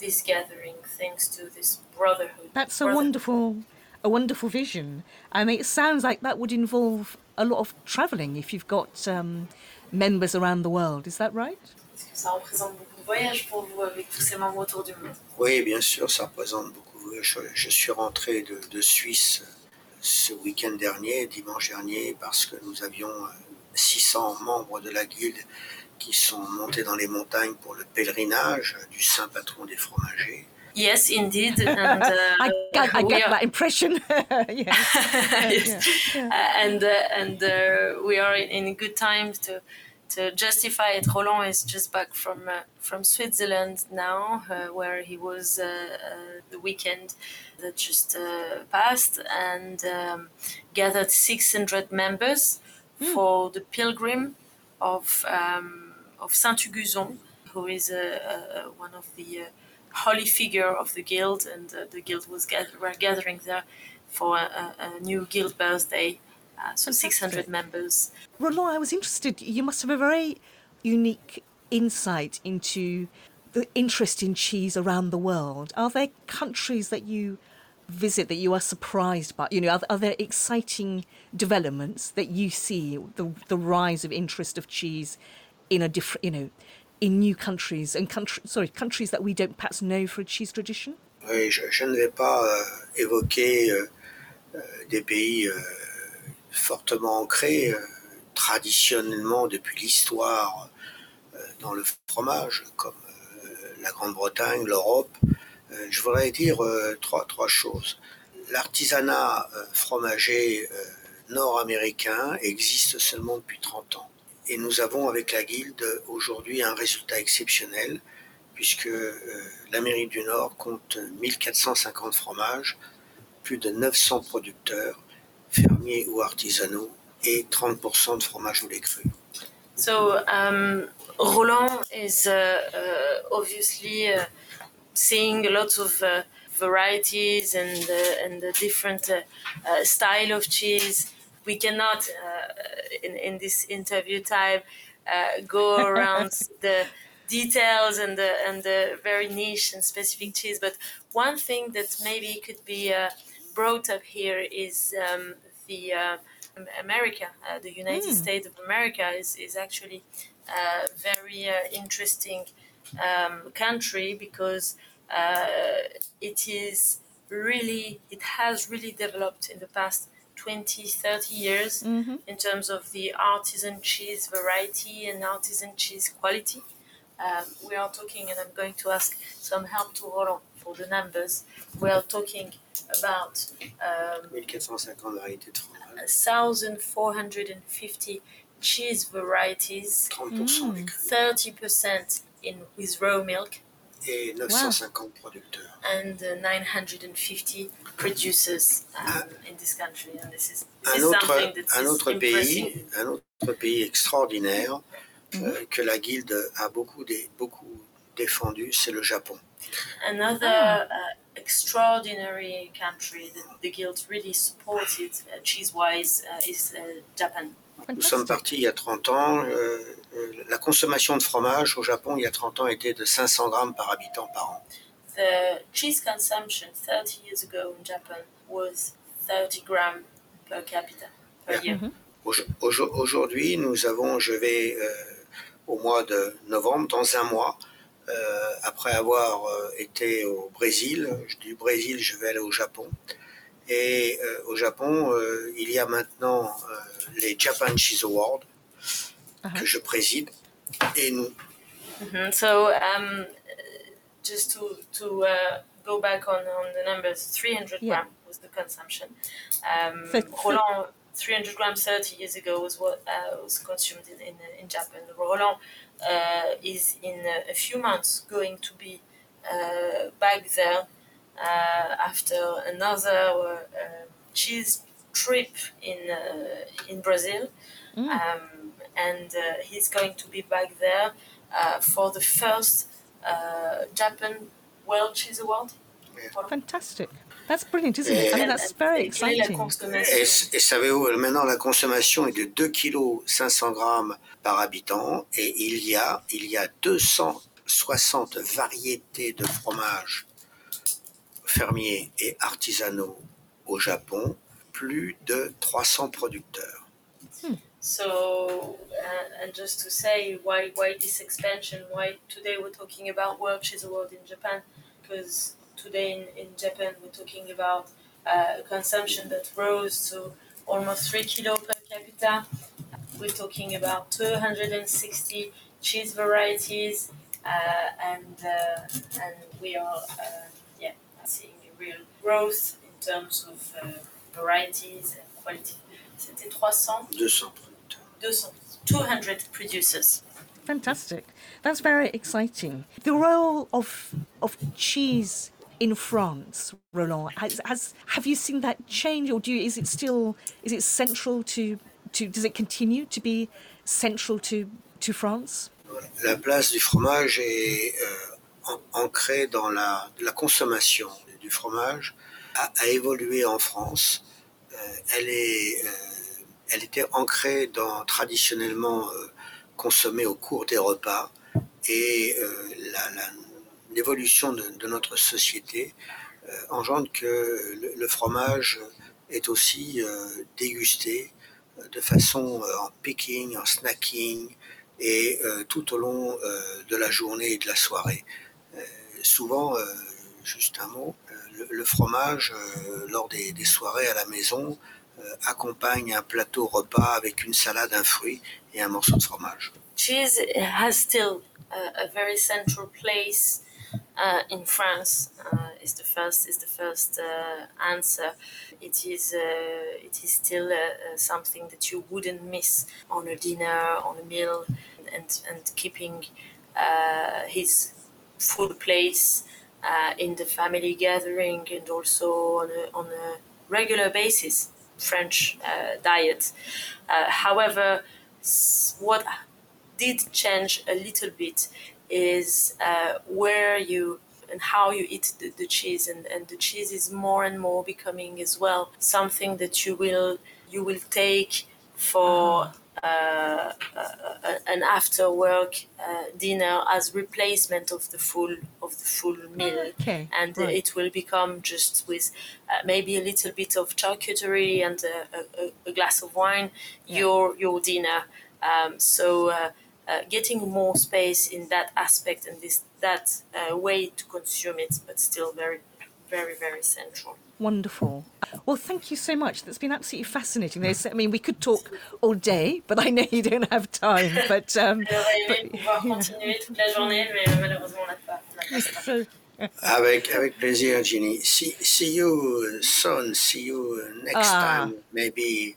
this gathering, thanks to this brotherhood. That's a brotherhood. wonderful a wonderful vision. I mean, it sounds like that would involve a lot of travelling if you've got um, members around the world. Is that right? Est-ce que ça représente beaucoup de voyages pour vous avec tous ces membres autour du monde Oui, bien sûr, ça représente beaucoup. Je, je suis rentré de, de Suisse ce week-end dernier, dimanche dernier, parce que nous avions euh, 600 membres de la guilde qui sont montés dans les montagnes pour le pèlerinage du saint patron des fromagers. Yes, indeed. And, uh, I, get- I we get are- that impression. yes. yes. Uh, and uh, and uh, we are in, in good time to to justify it. Roland is just back from uh, from Switzerland now, uh, where he was uh, uh, the weekend that just uh, passed, and um, gathered 600 members for the pilgrim of um, of Saint Uguzon, who is uh, uh, one of the uh, holy figure of the guild, and uh, the guild was gather- were gathering there for a, a new guild birthday. Uh, so 600 members. Roland, I was interested. You must have a very unique insight into the interest in cheese around the world. Are there countries that you visit that you are surprised by? You know, are, are there exciting developments that you see the the rise of interest of cheese in a different, you know, in new countries and country, sorry, countries that we don't perhaps know for a cheese tradition? Oui, je, je ne vais pas euh, évoquer euh, euh, des pays euh, fortement ancrés, euh, traditionnellement depuis l'histoire dans le fromage, comme la Grande-Bretagne, l'Europe. Je voudrais dire trois, trois choses. L'artisanat fromager nord-américain existe seulement depuis 30 ans. Et nous avons avec la guilde aujourd'hui un résultat exceptionnel puisque euh, l'Amérique du Nord compte 1450 fromages, plus de 900 producteurs, fermiers ou artisanaux, et 30% de fromage au lait cru. So um, Roland is uh, uh, obviously uh, seeing a lot of uh, varieties and uh, and the different uh, style of cheese. We cannot uh, in in this interview time uh, go around the details and the and the very niche and specific cheese. But one thing that maybe could be uh, brought up here is um, the uh, America, uh, the United States of America, is is actually a very uh, interesting um, country because uh, it is really it has really developed in the past 20 30 years in terms of the artisan cheese variety and artisan cheese quality. Um, we are talking and i'm going to ask some help to Roland for the numbers. We are talking about um, 1450 variétés de fromage, 1450 cheese varieties. 30% lait 30% in with raw milk et 950 producteurs. and uh, 950 producers um, in this country. And this is, this Un is autre, that un is autre pays, un autre pays extraordinaire euh, que la guilde a beaucoup, dé- beaucoup défendu, c'est le Japon. Another uh, extraordinary country that the guild really supported uh, cheese-wise uh, is uh, Nous sommes partis il y a 30 ans. euh, euh, la consommation de fromage au Japon il y a 30 ans était de 500 grammes par habitant par an. The cheese consumption 30 years ago in Japan was 30 grams per capita per Yeah. year. Aujo- Aujourd'hui, nous avons, je vais euh, au mois de novembre, dans un mois, euh, après avoir euh, été au Brésil, du Brésil, je vais aller au Japon. Et euh, au Japon, euh, il y a maintenant euh, les Japan Cheese Awards que je préside. Et nous, Mhm. So um, uh, just to to uh, go back on, on the numbers, 300 Yeah. gram was the consumption. Um, Roland, 300 grams 30 years ago was what uh, was consumed in, in, in Japan. Roland uh, is in a, few months going to be uh, back there after another uh, cheese trip in uh, in Brazil, um, and uh, he's going to be back there uh, for the first uh, Japan World Cheese Award. Fantastic. That's brilliant, isn't it? I mean, that's very exciting. Et, et savez-vous, maintenant la consommation est de 2 kg 500 grammes par habitant et il y a, il y a 260 variétés de fromages fermiers et artisanaux au Japon, plus de 300 producteurs. Hmm. So, uh, and just to say why why this expansion? Why today we're talking about World Cheese Award in Japan? Because today in, in Japan we're talking about uh, consumption that rose to almost three kilo per capita. We're talking about 260 cheese varieties, uh, and uh, and we are uh, yeah seeing a real growth in terms of uh, varieties and quality. C'était 300. 200 200. 200 producers. Fantastic. That's very exciting. The role of of cheese in France, Roland, has, has have you seen that change, or do you, is it still is it central to to does it continue to be central to to France? La place du fromage est euh, ancrée dans la, consommation du fromage, a, évolué en France. Euh, euh, elle était ancrée dans traditionnellement euh, consommée au cours des repas et l'évolution de, notre société engendre que le, le, fromage est aussi dégusté de façon en picking, en snacking et tout au long de la journée et de la soirée. Souvent, juste un mot, le, le fromage lors des, soirées à la maison euh, accompagne un plateau repas avec une salade, un fruit et un morceau de fromage. Cheese has still a, a very central place uh, in France. Uh, is the first is the first uh, answer. It is uh, it is still uh, uh, something that you wouldn't miss on a dinner, on a meal, and and keeping his full place in the family gathering and also on a, on a regular basis. French uh, diet. Uh, however, what did change a little bit is uh, where you and how you eat the, the, cheese and, and the cheese is more and more becoming as well something that you will you will take for uh-huh uh, uh, an after work uh, dinner as replacement of the full of the full meal okay. and right. it will become just with uh, maybe a little bit of charcuterie and a, a, a glass of wine yeah. your your dinner um, so uh, uh, getting more space in that aspect and this that way to consume it but still very very very central Wonderful. Well, thank you so much. That's been absolutely fascinating. There's, I mean, we could talk all day, but I know you don't have time. But, um, but avec, avec plaisir, Ginny. See, see you soon. See you next ah, time. Maybe.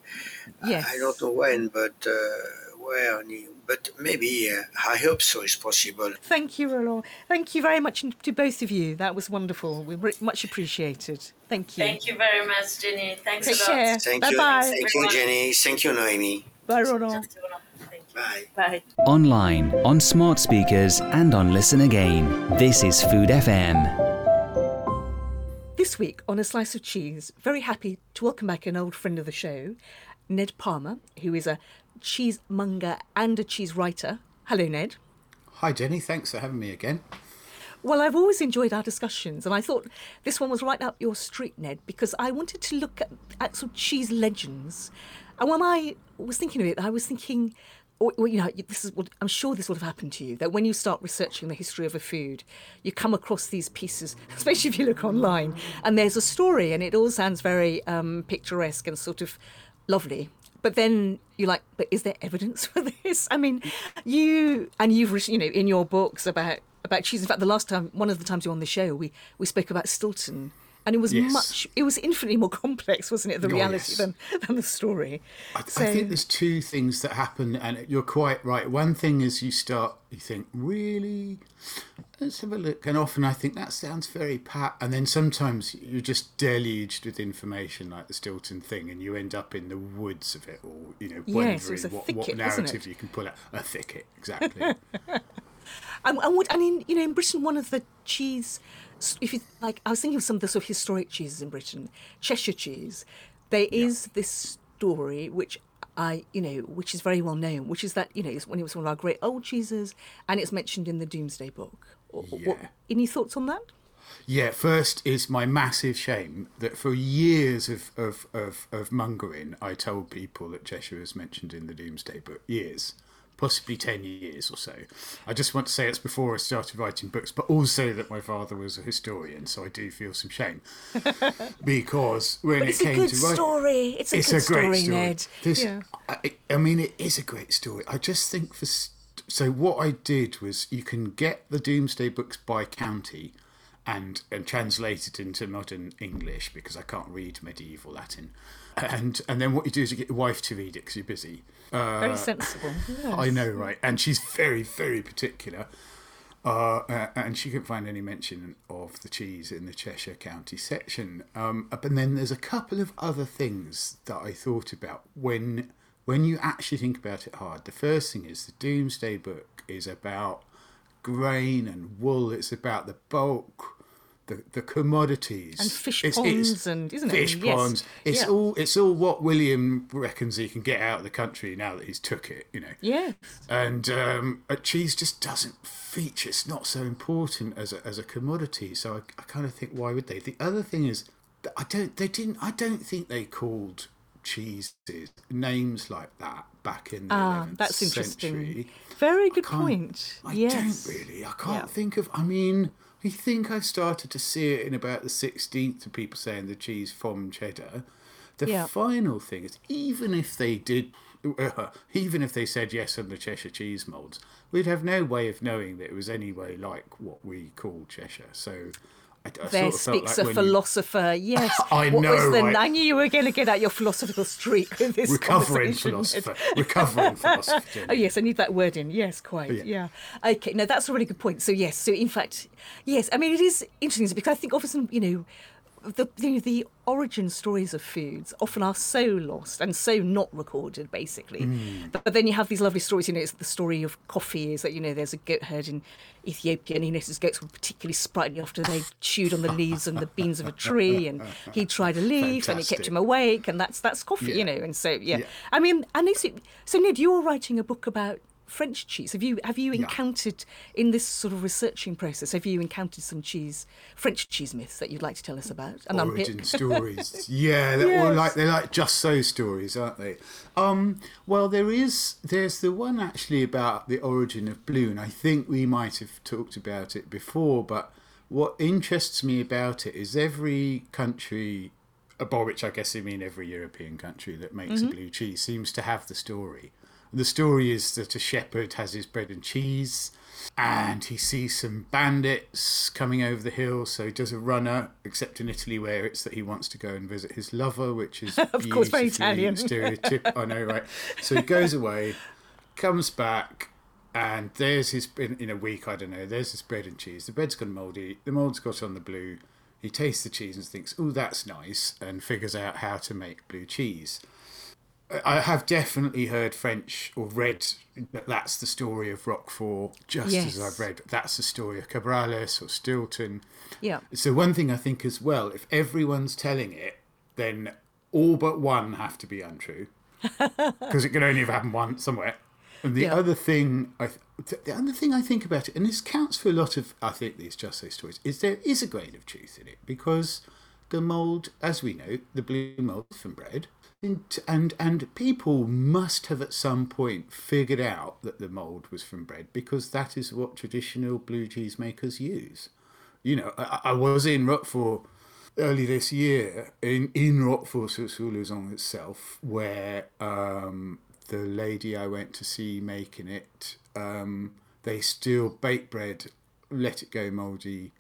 Yes. I don't know when, but uh, where but maybe uh, I hope so is possible. Thank you, Roland. Thank you very much to both of you. That was wonderful. We much appreciated. Thank you. Thank you very much, Jenny. Thanks Take a lot. Care. Thank bye you. Bye. Thank you, Jenny. Thank you, Noemi. Bye, Roland. Bye. Bye. Online, on smart speakers, and on Listen Again. This is Food FM. This week on A Slice of Cheese, very happy to welcome back an old friend of the show, Ned Palmer, who is a cheesemonger and a cheese writer. Hello, Ned. Hi, Jenny. Thanks for having me again. Well, I've always enjoyed our discussions, and I thought this one was right up your street, Ned, because I wanted to look at, at some cheese legends. And when I was thinking of it, I was thinking, or, you know, this is what I'm sure this would have happened to you. That when you start researching the history of a food, you come across these pieces, especially if you look online, and there's a story, and it all sounds very um, picturesque and sort of lovely but then you're like, but is there evidence for this? I mean, you and you've written, you know, in your books about about cheese. In fact, the last time, one of the times you were on the show, we we spoke about Stilton, and it was yes. much, it was infinitely more complex, wasn't it, the oh, reality yes. than than the story. I, so, I think there's two things that happen, and you're quite right. One thing is you start, you think, really, let's have a look, and often I think that sounds very pat, and then sometimes you're just deluged with information like the Stilton thing, and you end up in the woods of it, or you know, yes, wondering thicket, what, what narrative you can pull out. A thicket, exactly. And, and what I mean, you know, in Britain, one of the cheese, if you like, I was thinking of some of the sort of historic cheeses in Britain, Cheshire cheese. There is this story which I, you know, which is very well known, which is that you know, it's when it was one of our great old cheeses, and it's mentioned in the Domesday Book. Or- or- any thoughts on that? Yeah, first is my massive shame that for years of, of, of, of mongering, I told people that Cheshire was mentioned in the Domesday Book. Years. Possibly 10 years or so. I just want to say it's before I started writing books, but also that my father was a historian, so I do feel some shame. because when it it's a came good to story. It's a good story, Ned. This- Yeah. I, I mean, it is a great story. I just think for. So, what I did was you can get the Domesday Books by county and, and translate it into modern English because I can't read medieval Latin. And and then what you do is you get your wife to read it because you're busy. Uh, Very sensible. I know, right? And she's very, very particular. Uh, uh, and she couldn't find any mention of the cheese in the Cheshire County section. Um, but then there's a couple of other things that I thought about when when you actually think about it hard. The first thing is the Domesday Book is about grain and wool. It's about the bulk. The, the commodities And fish It's- ponds it's and- isn't it? fish Yes. ponds. It's Yeah. all it's all what William reckons he can get out of the country now that he's took it. You know Yeah. and um, cheese just doesn't feature. It's not so important as a, as a commodity. So I, I kind of think, why would they? The other thing is, I don't. They didn't. I don't think they called cheeses names like that back in the Ah, 11th that's interesting. century. Very good can't- point. I yes. don't really. I can't Yeah. think of. I mean, I think I've started to see it in about the 16th of people saying the cheese from cheddar. The Yeah. final thing is, even if they did, even if they said yes on the Cheshire cheese moulds, we'd have no way of knowing that it was any way like what we call Cheshire. So. I, I There sort of speaks like a when you- philosopher. Yes. I What was know, the, right? I knew you were going to get out your philosophical streak with this recovering philosopher, recovering philosopher. Oh yes, I need that word in. Yes, quite. Yeah. Yeah. Okay. No, that's a really good point. So yes. So in fact, yes. I mean, it is interesting because I think often you know. The, the the origin stories of foods often are so lost and so not recorded, basically. Mm. But, but then you have these lovely stories. You know, it's the story of coffee is that you know there's a goat herd in Ethiopia, and he noticed goats were particularly sprightly after they chewed on the leaves and the beans of a tree, and he tried a leaf and it kept him awake, and that's that's coffee, Yeah. you know. And so yeah, Yeah. I mean, and is it, so Ned, you're writing a book about French cheese. Have you have you encountered in this sort of researching process? Have you encountered some cheese, French cheese myths that you'd like to tell us about? And unpick? origin stories. Yeah, they're all Yes. like they're like just so stories, aren't they? Um, well, there is there's the one actually about the origin of blue, and I think we might have talked about it before. But what interests me about it is every country, by which I guess I mean every European country that makes Mm-hmm. a blue cheese, seems to have the story. The story is that a shepherd has his bread and cheese and he sees some bandits coming over the hill, so he does a runner, except in Italy where it's that he wants to go and visit his lover, which is Of course, very Italian. stereotyp- I know, right? So he goes away, comes back, and there's his in, in a week. I don't know. There's his bread and cheese. The bread's gone mouldy. The mould's got on the blue. He tastes the cheese and thinks, "Oh, that's nice," and figures out how to make blue cheese. I have definitely heard French or read that that's the story of Roquefort, just as I've read that's the story of Cabrales or Stilton. Yeah. So one thing I think as well, if everyone's telling it, then all but one have to be untrue, because it can only have happened once somewhere. And the Yeah. other thing, I th- the other thing I think about it, and this counts for a lot of I think these just say stories, is there is a grain of truth in it because the mold, as we know, the blue mold from bread, and and people must have at some point figured out that the mold was from bread because that is what traditional blue cheese makers use. You know, I, I was in Roquefort early this year in in Roquefort itself, where um, the lady I went to see making it, um, they still bake bread, let it go mouldy,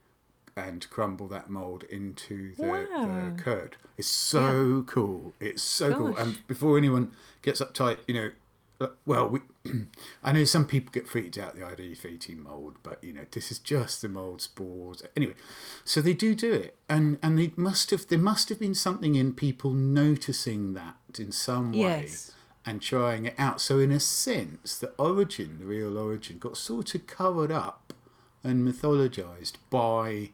and crumble that mold into the, Wow. the curd. It's so cool. It's so cool. And before anyone gets uptight, you know, uh, well, we, I know some people get freaked out the idea of eating mold, but you know, this is just the mold spores. Anyway, so they do do it, and and they must have there must have been something in people noticing that in some way, Yes. and trying it out. So, in a sense, the origin, the real origin, got sort of covered up and mythologized by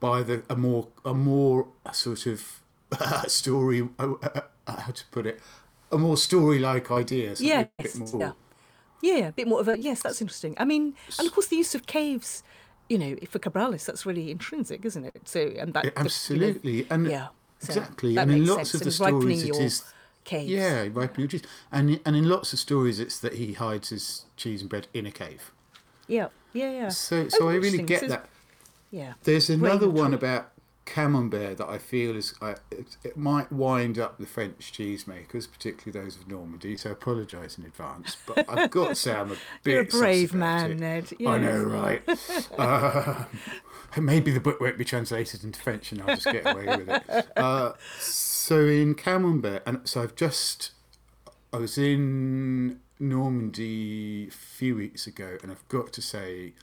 by the a more a more sort of story. Uh, uh, uh, how to put it? A more story-like idea. something a bit Yes. more- Yeah. Yeah, a bit more of a yes. That's interesting. I mean, and of course the use of caves. You know, for Cabrales, that's really intrinsic, isn't it? So, and that Yeah, the- you know, absolutely, and yeah, exactly, that and in lots sense. of the stories, it is caves. yeah, ripening your cheese, and and in lots of stories, it's that he hides his cheese and bread in a cave. Yeah, yeah, yeah. So, Oh, so I really get So- that. Yeah. There's another one about camembert that I feel is I, it, it might wind up the French cheesemakers, particularly those of Normandy. So I apologise in advance, but I've got to say I'm a bit. You're a brave man. Ned. I know, right? uh, maybe the book won't be translated into French, and I'll just get away with it. Uh, so in camembert, and so I've just I was in Normandy a few weeks ago, and I've got to say,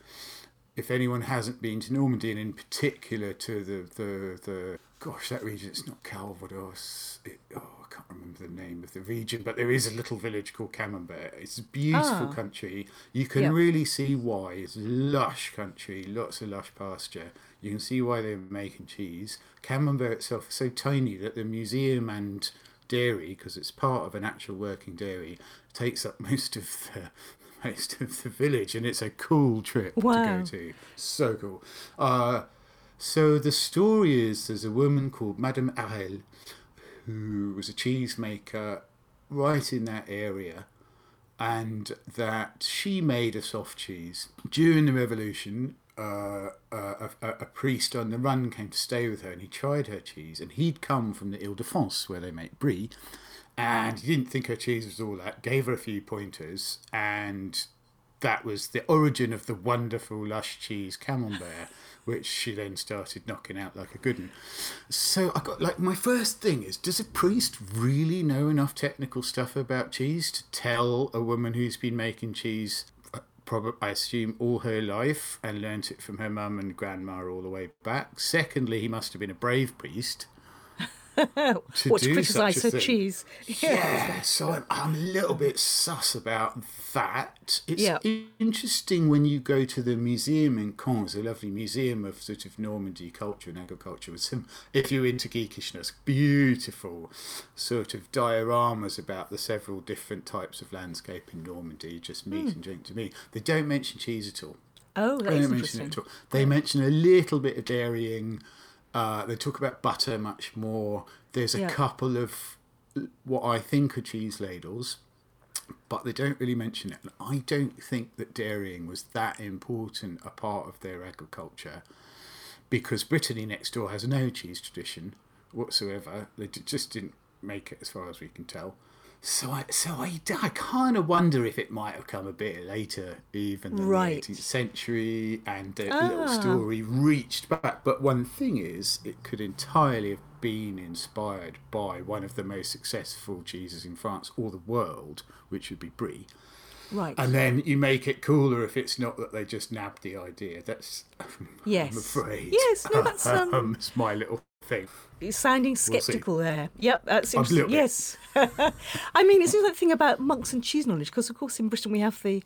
if anyone hasn't been to Normandy, and in particular to the the, the gosh, that region, it's not Calvados. It, oh, I can't remember the name of the region, but there is a little village called Camembert. It's a beautiful Ah. country. You can Yeah. really see why. It's lush country, lots of lush pasture. You can see why they're making cheese. Camembert itself is so tiny that the museum and dairy, because it's part of an actual working dairy, takes up most of the most of the village, and it's a cool trip Wow. to go to. So cool. Uh, so the story is there's a woman called Madame Harel who was a cheesemaker right in that area and that she made a soft cheese. During the revolution, uh, a, a, a priest on the run came to stay with her and he tried her cheese and he'd come from the Ile-de-France where they make brie and he didn't think her cheese was all that, gave her a few pointers and that was the origin of the wonderful lush cheese camembert, which she then started knocking out like a good one. So I got like my first thing is: does a priest really know enough technical stuff about cheese to tell a woman who's been making cheese? Uh, Probably, I assume, all her life and learnt it from her mum and grandma all the way back. Secondly, he must have been a brave priest. What to criticise her thing. cheese? Yeah, so I'm, I'm a little bit sus about that. It's Yeah. interesting when you go to the museum in Caen, it's a lovely museum of sort of Normandy culture and agriculture. With some, if you're into geekishness, beautiful sort of dioramas about the several different types of landscape in Normandy, just meat Hmm. and drink to me. They don't mention cheese at all. Oh, that They don't mention interesting. it at all. They mention a little bit of dairying. Uh, they talk about butter much more. There's a Yeah. couple of what I think are cheese ladles, but they don't really mention it. And I don't think that dairying was that important a part of their agriculture because Brittany next door has no cheese tradition whatsoever. They d- just didn't make it as far as we can tell. So I, so I, I kind of wonder if it might have come a bit later, even than Right. the 18th century, and the little Ah. story reached back. But one thing is, it could entirely have been inspired by one of the most successful cheeses in France or the world, which would be Brie. Right. And then you make it cooler if it's not that they just nabbed the idea. That's, yes. I'm afraid. Yes, no, that's um, it's my little thing. You're sounding see. sceptical there. Yep, that's A interesting. bit. Yes. I mean, isn't that thing about monks and cheese knowledge? Because, of course, in Britain we have the.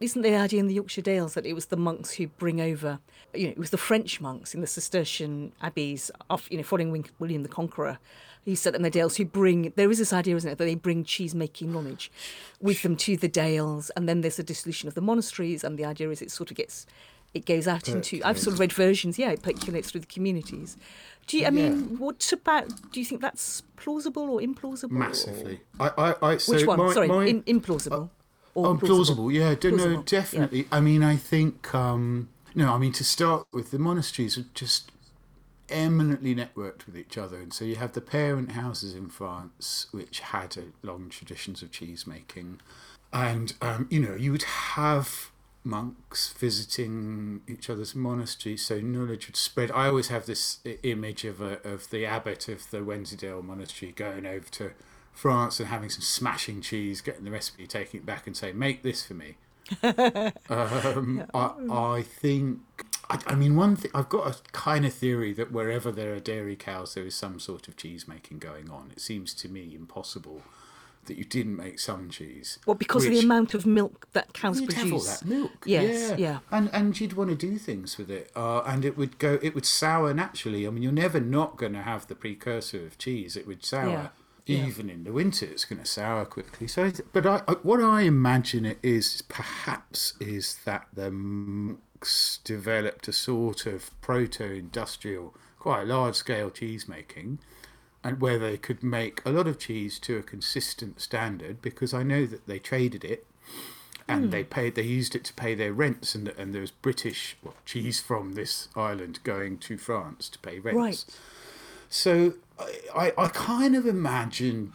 Isn't the idea in the Yorkshire Dales that it was the monks who bring over, you know, it was the French monks in the Cistercian abbeys, off, you know, following William the Conqueror, who set in the Dales, who bring, there is this idea, isn't it, that they bring cheese making knowledge with them to the Dales, and then there's a dissolution of the monasteries, and the idea is it sort of gets, it goes out into, I've sort of read versions, yeah, it percolates through the communities. Do you, I mean, what about, do you think that's plausible or implausible? Massively. I, I, I, so Which one? My, Sorry, my, in, implausible. or plausible. Yeah, don't know. Plausible, yeah. Definitely. I mean, I think. Um, no, I mean to start with, the monasteries are just eminently networked with each other, and so you have the parent houses in France, which had a long traditions of cheese making, and um, you know you would have monks visiting each other's monasteries, so knowledge would spread. I always have this image of a, of the abbot of the Wensleydale monastery going over to France and having some smashing cheese, getting the recipe, taking it back, and saying, "Make this for me." um, I, I think. I, I mean, one thing I've got a kind of theory that wherever there are dairy cows, there is some sort of cheese making going on. It seems to me impossible that you didn't make some cheese. Well, because of the amount of milk that cows You'd produce. have all that milk. Yes, yeah. yeah. And and you'd want to do things with it, uh, and it would go. It would sour naturally. I mean, you're never not going to have the precursor of cheese. It would sour. Yeah. Yeah. Even in the winter, it's going to sour quickly. So, but I, I, what I imagine it is, perhaps, is that the monks developed a sort of proto-industrial, quite large-scale cheese making, and where they could make a lot of cheese to a consistent standard. Because I know that they traded it and Hmm. they paid they used it to pay their rents and and there was british well, cheese from this island going to france to pay rents Right. so I, I i kind of imagine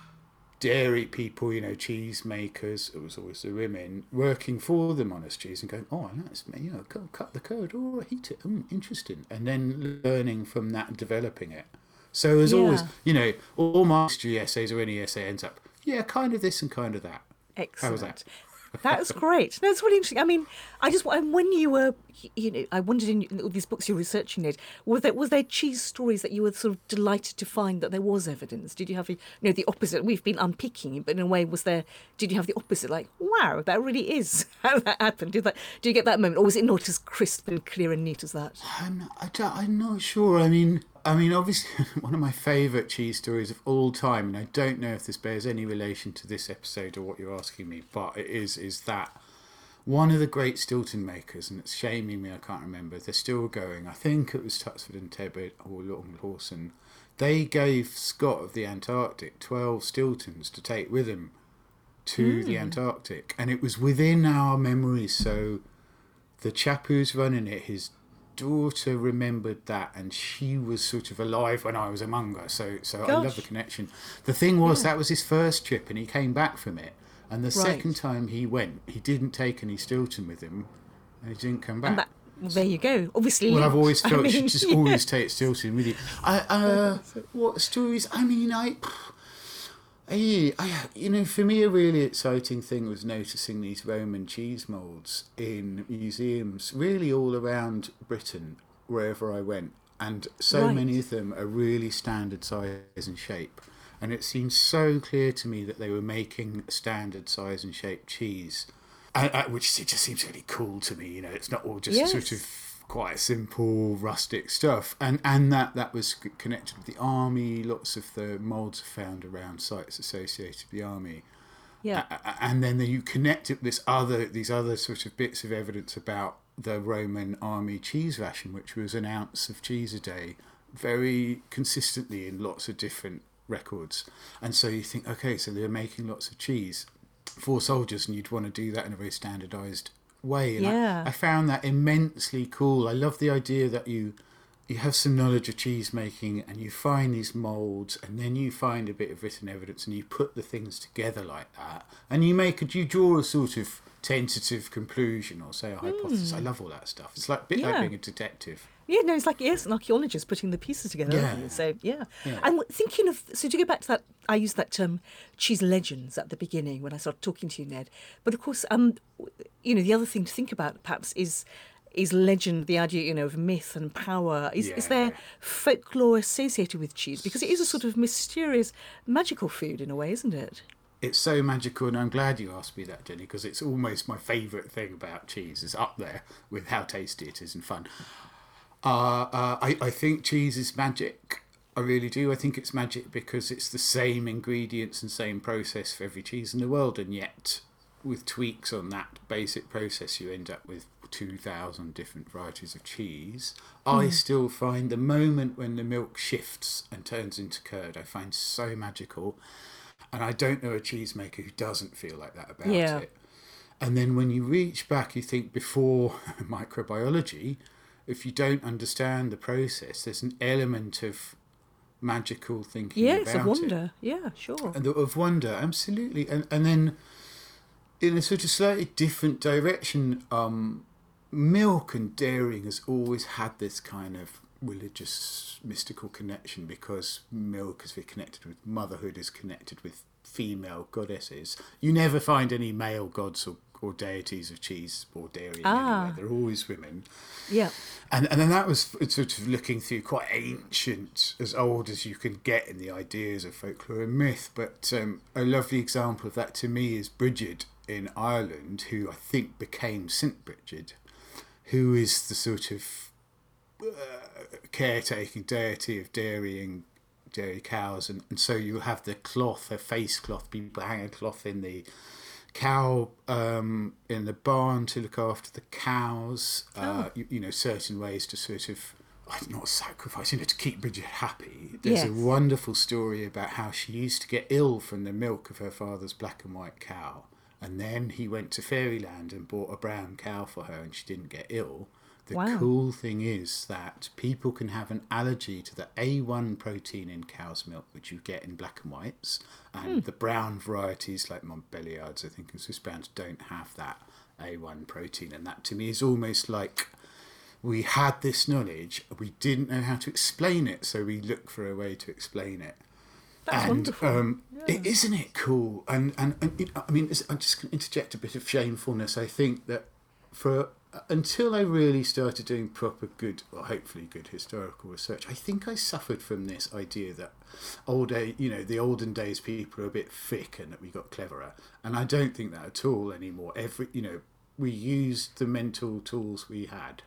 dairy people you know cheese makers it was always the women working for the monasteries and going oh that's me, you know cut, cut the curd or heat it mm, interesting and then learning from that and developing it so as always you know all my history essays or any essay ends up yeah kind of this and kind of that Excellent. how was that That's great. No, it's really interesting. I mean, I just and when you were, you know, I wondered in all these books you're researching it, was there was there cheese stories that you were sort of delighted to find that there was evidence? Did you have, you know, the opposite? We've been unpicking but in a way, was there? Did you have the opposite? Like, wow, that really is how that happened. Did that? Do you get that moment, or was it not as crisp and clear and neat as that? I'm, I don't, I'm not sure. I mean, I mean, obviously, one of my favourite cheese stories of all time, and I don't know if this bears any relation to this episode or what you're asking me, but it is, is that one of the great Stilton makers, and it's shaming me, I can't remember, they're still going. I think it was Tuxford and Tebbutt or Long Clawson. They gave Scott of the Antarctic 12 Stiltons to take with him to the hmm. Antarctic, and it was within our memories. So the chap who's running it, his daughter remembered that, and she was sort of alive when I was among her. So, so I love the connection. The thing was, that was his first trip, and he came back from it. And the Right. second time he went, he didn't take any Stilton with him, and he didn't come back. That, well, there you go. Obviously, Well, I've always felt you mean, should just yeah. always take Stilton with you. I, uh, what stories? I mean, I, I, I, you know, for me, a really exciting thing was noticing these Roman cheese molds in museums, really all around Britain, wherever I went, and so Right. many of them are really standard size and shape. And it seems so clear to me that they were making standard size and shape cheese, uh, uh, which it just seems really cool to me. You know, it's not all just sort of quite simple rustic stuff and and that that was connected with the army lots of the molds are found around sites associated with the army Yeah. And then you connect it with this other these other sort of bits of evidence about the roman army cheese ration which was an ounce of cheese a day very consistently in lots of different records. And so you think okay so they're making lots of cheese. For soldiers and you'd want to do that in a very standardized way. And I- Yeah. I, found that immensely cool. I love the idea that you you have some knowledge of cheese making and you find these molds and then you find a bit of written evidence and you put the things together like that. And you make a you draw a sort of tentative conclusion or say a hypothesis. I love all that stuff. It's like a bit like Hmm. Being a detective Yeah, no, it's like yes, an archaeologist putting the pieces together. Yeah. So yeah. Yeah. and thinking of so to go back to that, I used that term cheese legends at the beginning when I started talking to you, Ned. But of course, um, you know, the other thing to think about perhaps is is legend, the idea you know of myth and power. Is is there folklore associated with cheese because it is a sort of mysterious, magical food in a way, isn't it? it's so magical and i'm glad you asked me that jenny because it's almost my favourite thing about cheese is up there with how tasty it is and fun uh, uh, I, I think cheese is magic. I really do. I think it's magic because it's the same ingredients and same process for every cheese in the world and yet with tweaks on that basic process you end up with 2000 different varieties of cheese. I still find the moment when the milk shifts and turns into curd i find so magical. And I don't know a cheesemaker who doesn't feel like that about Yeah. it. And then when you reach back, you think before microbiology, if you don't understand the process, there's an element of magical thinking Yes, about of it. wonder. Yeah, sure. And of wonder, absolutely. And and then in a sort of slightly different direction, um, milk and dairying has always had this kind of religious mystical connection because milk is connected with motherhood is connected with female goddesses. You never find any male gods or, or deities of cheese or dairy Ah. anywhere. They're always women. Yeah. And and then that was sort of looking through quite ancient, as old as you can get in the ideas of folklore and myth. But um, a lovely example of that to me is Bridget in Ireland, who I think became Saint Bridget, who is the sort of uh, caretaking deity of dairying dairy cows, and, and so you have the cloth, a face cloth. People hang a cloth in the cow um, in the barn to look after the cows. Uh, you, you know, certain ways to sort of. I'm not sacrifice, you know, to keep Bridget happy. There's a wonderful story about how she used to get ill from the milk of her father's black and white cow. And then he went to Fairyland and bought a brown cow for her, and she didn't get ill. The Wow. cool thing is that people can have an allergy to the A1 protein in cow's milk, which you get in black and whites, and the brown varieties like Montbéliards, I think, and Swiss browns don't have that A1 protein. And that to me is almost like we had this knowledge, we didn't know how to explain it, so we look for a way to explain it. That's and wonderful. um, it, isn't it cool? And and, and it, I mean, I'm just going to interject a bit of shamefulness. I think that for until I really started doing proper good, or hopefully good historical research, I think I suffered from this idea that old you know, the olden days people are a bit thick and that we got cleverer, and I don't think that at all anymore. Every, you know, we used the mental tools we had,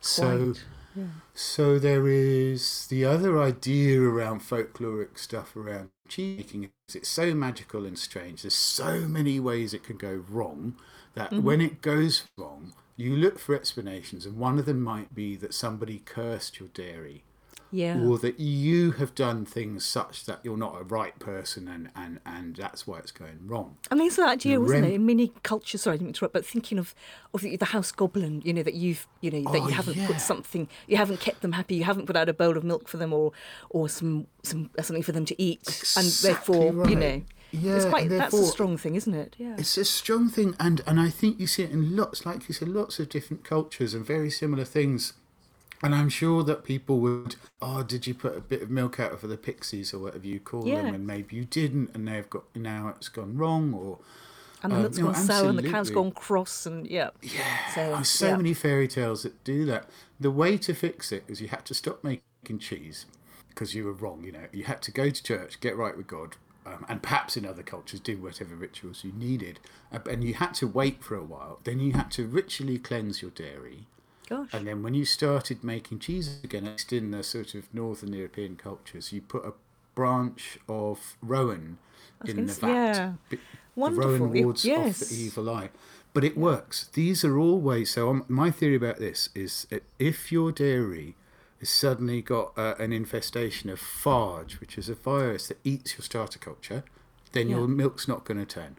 so. Yeah. So there is the other idea around folkloric stuff around cheese making it's so magical and strange. There's so many ways it can go wrong that Mm-hmm. when it goes wrong, you look for explanations, and one of them might be that somebody cursed your dairy, Yeah. or that you have done things such that you're not a right person, and and and that's why it's going wrong. And there's that idea, wasn't rem- there, in many cultures? Sorry, I didn't interrupt, but thinking of of the, the house goblin, you know, that you've, you know, that Oh, you haven't yeah. put something, you haven't kept them happy, you haven't put out a bowl of milk for them, or or some some something for them to eat, and Exactly therefore, you know, Yeah, it's quite that's a strong thing, isn't it? Yeah. It's a strong thing, and and I think you see it in lots, like you said, lots of different cultures and very similar things. And I'm sure that people would, oh, did you put a bit of milk out for the pixies or whatever you call Yeah. them, and maybe you didn't, and they've got now it's gone wrong, or and the um, milk's know, gone sour, and the cow's gone cross, and yeah. Yeah, So, so yeah. many fairy tales that do that. The way to fix it is you had to stop making cheese because you were wrong. You know, you had to go to church, get right with God, um, and perhaps in other cultures do whatever rituals you needed. Uh, and you had to wait for a while. Then you had to ritually cleanse your dairy. Gosh. And then when you started making cheese again, at least in the sort of northern European cultures, you put a branch of rowan in the vat. yeah. Bi- Wonderful. The rowan wards yes. off the evil eye. But it works. These are all ways. So um, my theory about this is if your dairy has suddenly got uh, an infestation of phage, which is a virus that eats your starter culture, then Yeah. your milk's not going to turn.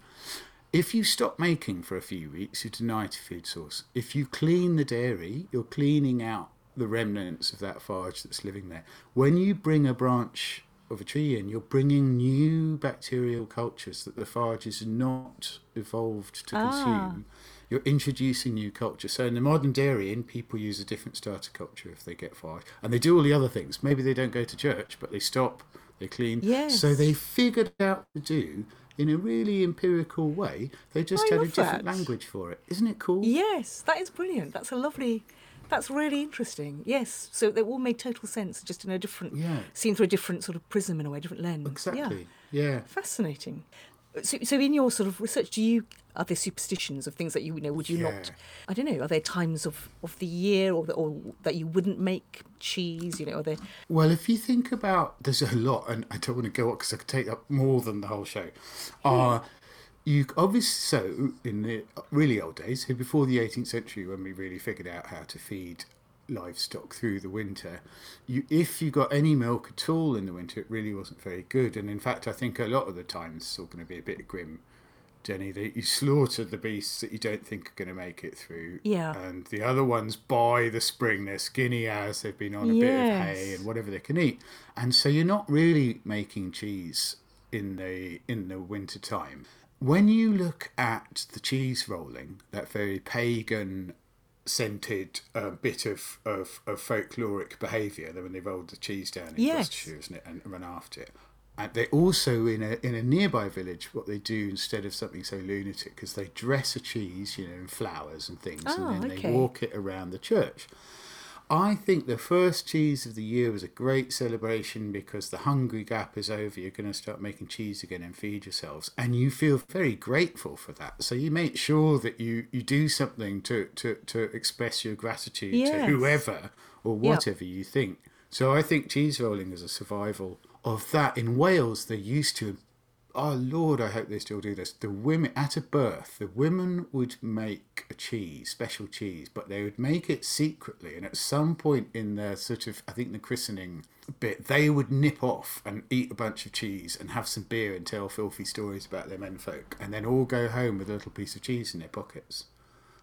If you stop making for a few weeks, you deny to food source. If you clean the dairy, you're cleaning out the remnants of that phage that's living there. When you bring a branch of a tree in, you're bringing new bacterial cultures that the phage is not evolved to Ah. consume. You're introducing new culture. So in the modern dairying, people use a different starter culture if they get phage, and they do all the other things. Maybe they don't go to church, but they stop, they clean. Yes. So they figured out to do in a really empirical way. They just I had a different that. language for it. Isn't it cool? Yes, that is brilliant. That's a lovely. That's really interesting. Yes, so they all made total sense, just in a different, Yeah. seen through a different sort of prism in a way, different lens. Yeah. Exactly. Yeah. Fascinating. So, so in your sort of research, do you are there superstitions of things that you, you know would you not? I don't know. Are there times of, of the year or, the, or that you wouldn't make cheese? You know, are there? Well, if you think about, there's a lot, and I don't want to go on because I could take up more than the whole show. Uh, you obviously so in the really old days, so before the 18th century, when we really figured out how to feed livestock through the winter, you if you got any milk at all in the winter, it really wasn't very good. And in fact, I think a lot of the times it's all going to be a bit grim. Jenny, that you slaughter the beasts that you don't think are going to make it through. Yeah. And the other ones, by the spring, they're skinny as they've been on a bit of hay and whatever they can eat. And so you're not really making cheese in the in the winter time. When you look at the cheese rolling, that very pagan scented uh, bit of, of, of folkloric behaviour, when they rolled the cheese down in Yes. Gloucestershire, isn't it, and run after it. And they also in a in a nearby village, what they do instead of something so lunatic is they dress a cheese, you know, in flowers and things, Oh, and then okay. they walk it around the church. I think the first cheese of the year was a great celebration because the hungry gap is over. You're going to start making cheese again and feed yourselves, and you feel very grateful for that. So you make sure that you you do something to to to express your gratitude to whoever or whatever you think. So I think cheese rolling is a survival of that. In Wales, they used to. Oh Lord, I hope they still do this. The women at a birth, the women would make a cheese, special cheese, but they would make it secretly. And at some point in their sort of, I think the christening bit, they would nip off and eat a bunch of cheese and have some beer and tell filthy stories about their menfolk, and then all go home with a little piece of cheese in their pockets.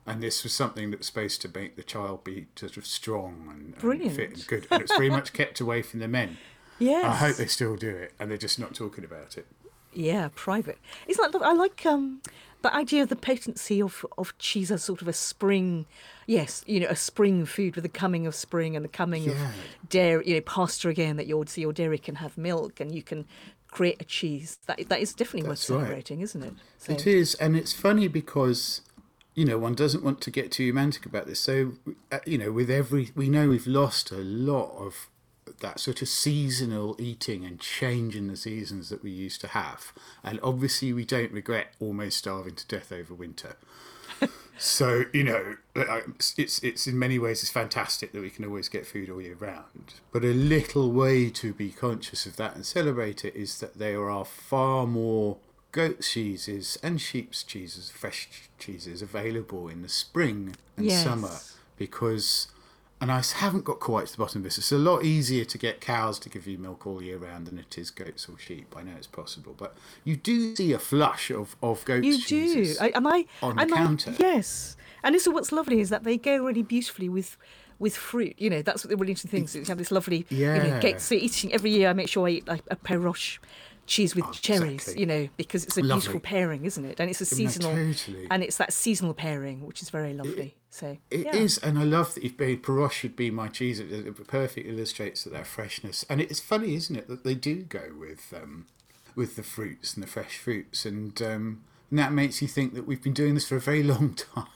And this was something that was supposed to make the child be sort of strong and, and Brilliant. fit and good. And it's very much kept away from the men. Yes. I hope they still do it, and they're just not talking about it. Yeah, private. It's like I like um the idea of the potency of of cheese as sort of a spring, yes, you know, a spring food with the coming of spring and the coming Yeah. of dairy, you know, pasture again that your so your dairy can have milk and you can create a cheese. That that is definitely That's worth right. celebrating, isn't it? So, It is, and it's funny because you know one doesn't want to get too romantic about this. So uh, you know, with every we know we've lost a lot of that sort of seasonal eating and change in the seasons that we used to have, and obviously we don't regret almost starving to death over winter. So you know, it's it's in many ways it's fantastic that we can always get food all year round. But a little way to be conscious of that and celebrate it is that there are far more goat cheeses and sheep's cheeses, fresh cheeses available in the spring and Yes. summer because. And I haven't got quite to the bottom of this. It's a lot easier to get cows to give you milk all year round than it is goats or sheep. I know it's possible, but you do see a flush of of goat you do. I, am I on the I- counter. yes. And also, what's lovely is that they go really beautifully with with fruit. You know, that's what the really interesting thing is. You have this lovely, you know, Yeah. get, so eating every year. I make sure I eat like a Perroche cheese with cherries. Oh, exactly. You know, because it's a Lovely. beautiful pairing, isn't it? And it's a No, seasonal, totally. and it's that seasonal pairing, which is very lovely. so It is, yeah. and I love that you've made Perroche should be my cheese. It, it perfectly illustrates that, that freshness. And it's funny, isn't it, that they do go with um, with the fruits and the fresh fruits, and um, and that makes you think that we've been doing this for a very long time,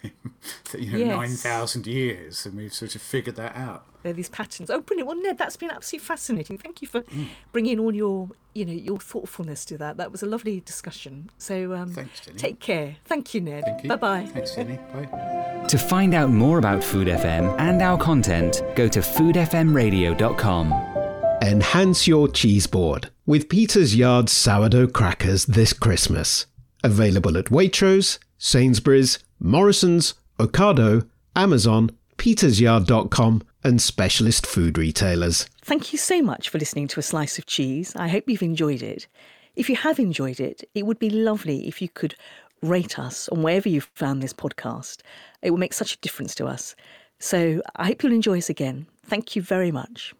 you know, Yes. nine thousand years, and we've sort of figured that out. There are these patterns. Oh, brilliant! Well, Ned, that's been absolutely fascinating. Thank you for Mm. bringing all your, you know, your thoughtfulness to that. That was a lovely discussion. So, um, Thanks, Jenny. take care. Thank you, Ned. Thank you. Bye bye. Thanks, Jenny. Bye. To find out more about Food FM and our content, go to foodfmradio.com. Enhance your cheese board with Peter's Yard sourdough crackers this Christmas. Available at Waitrose, Sainsbury's, Morrison's, Ocado, Amazon, petersyard.com, and specialist food retailers. Thank you so much for listening to A Slice of Cheese. I hope you've enjoyed it. If you have enjoyed it, it would be lovely if you could rate us on wherever you've found this podcast. It will make such a difference to us. So I hope you'll enjoy us again. Thank you very much.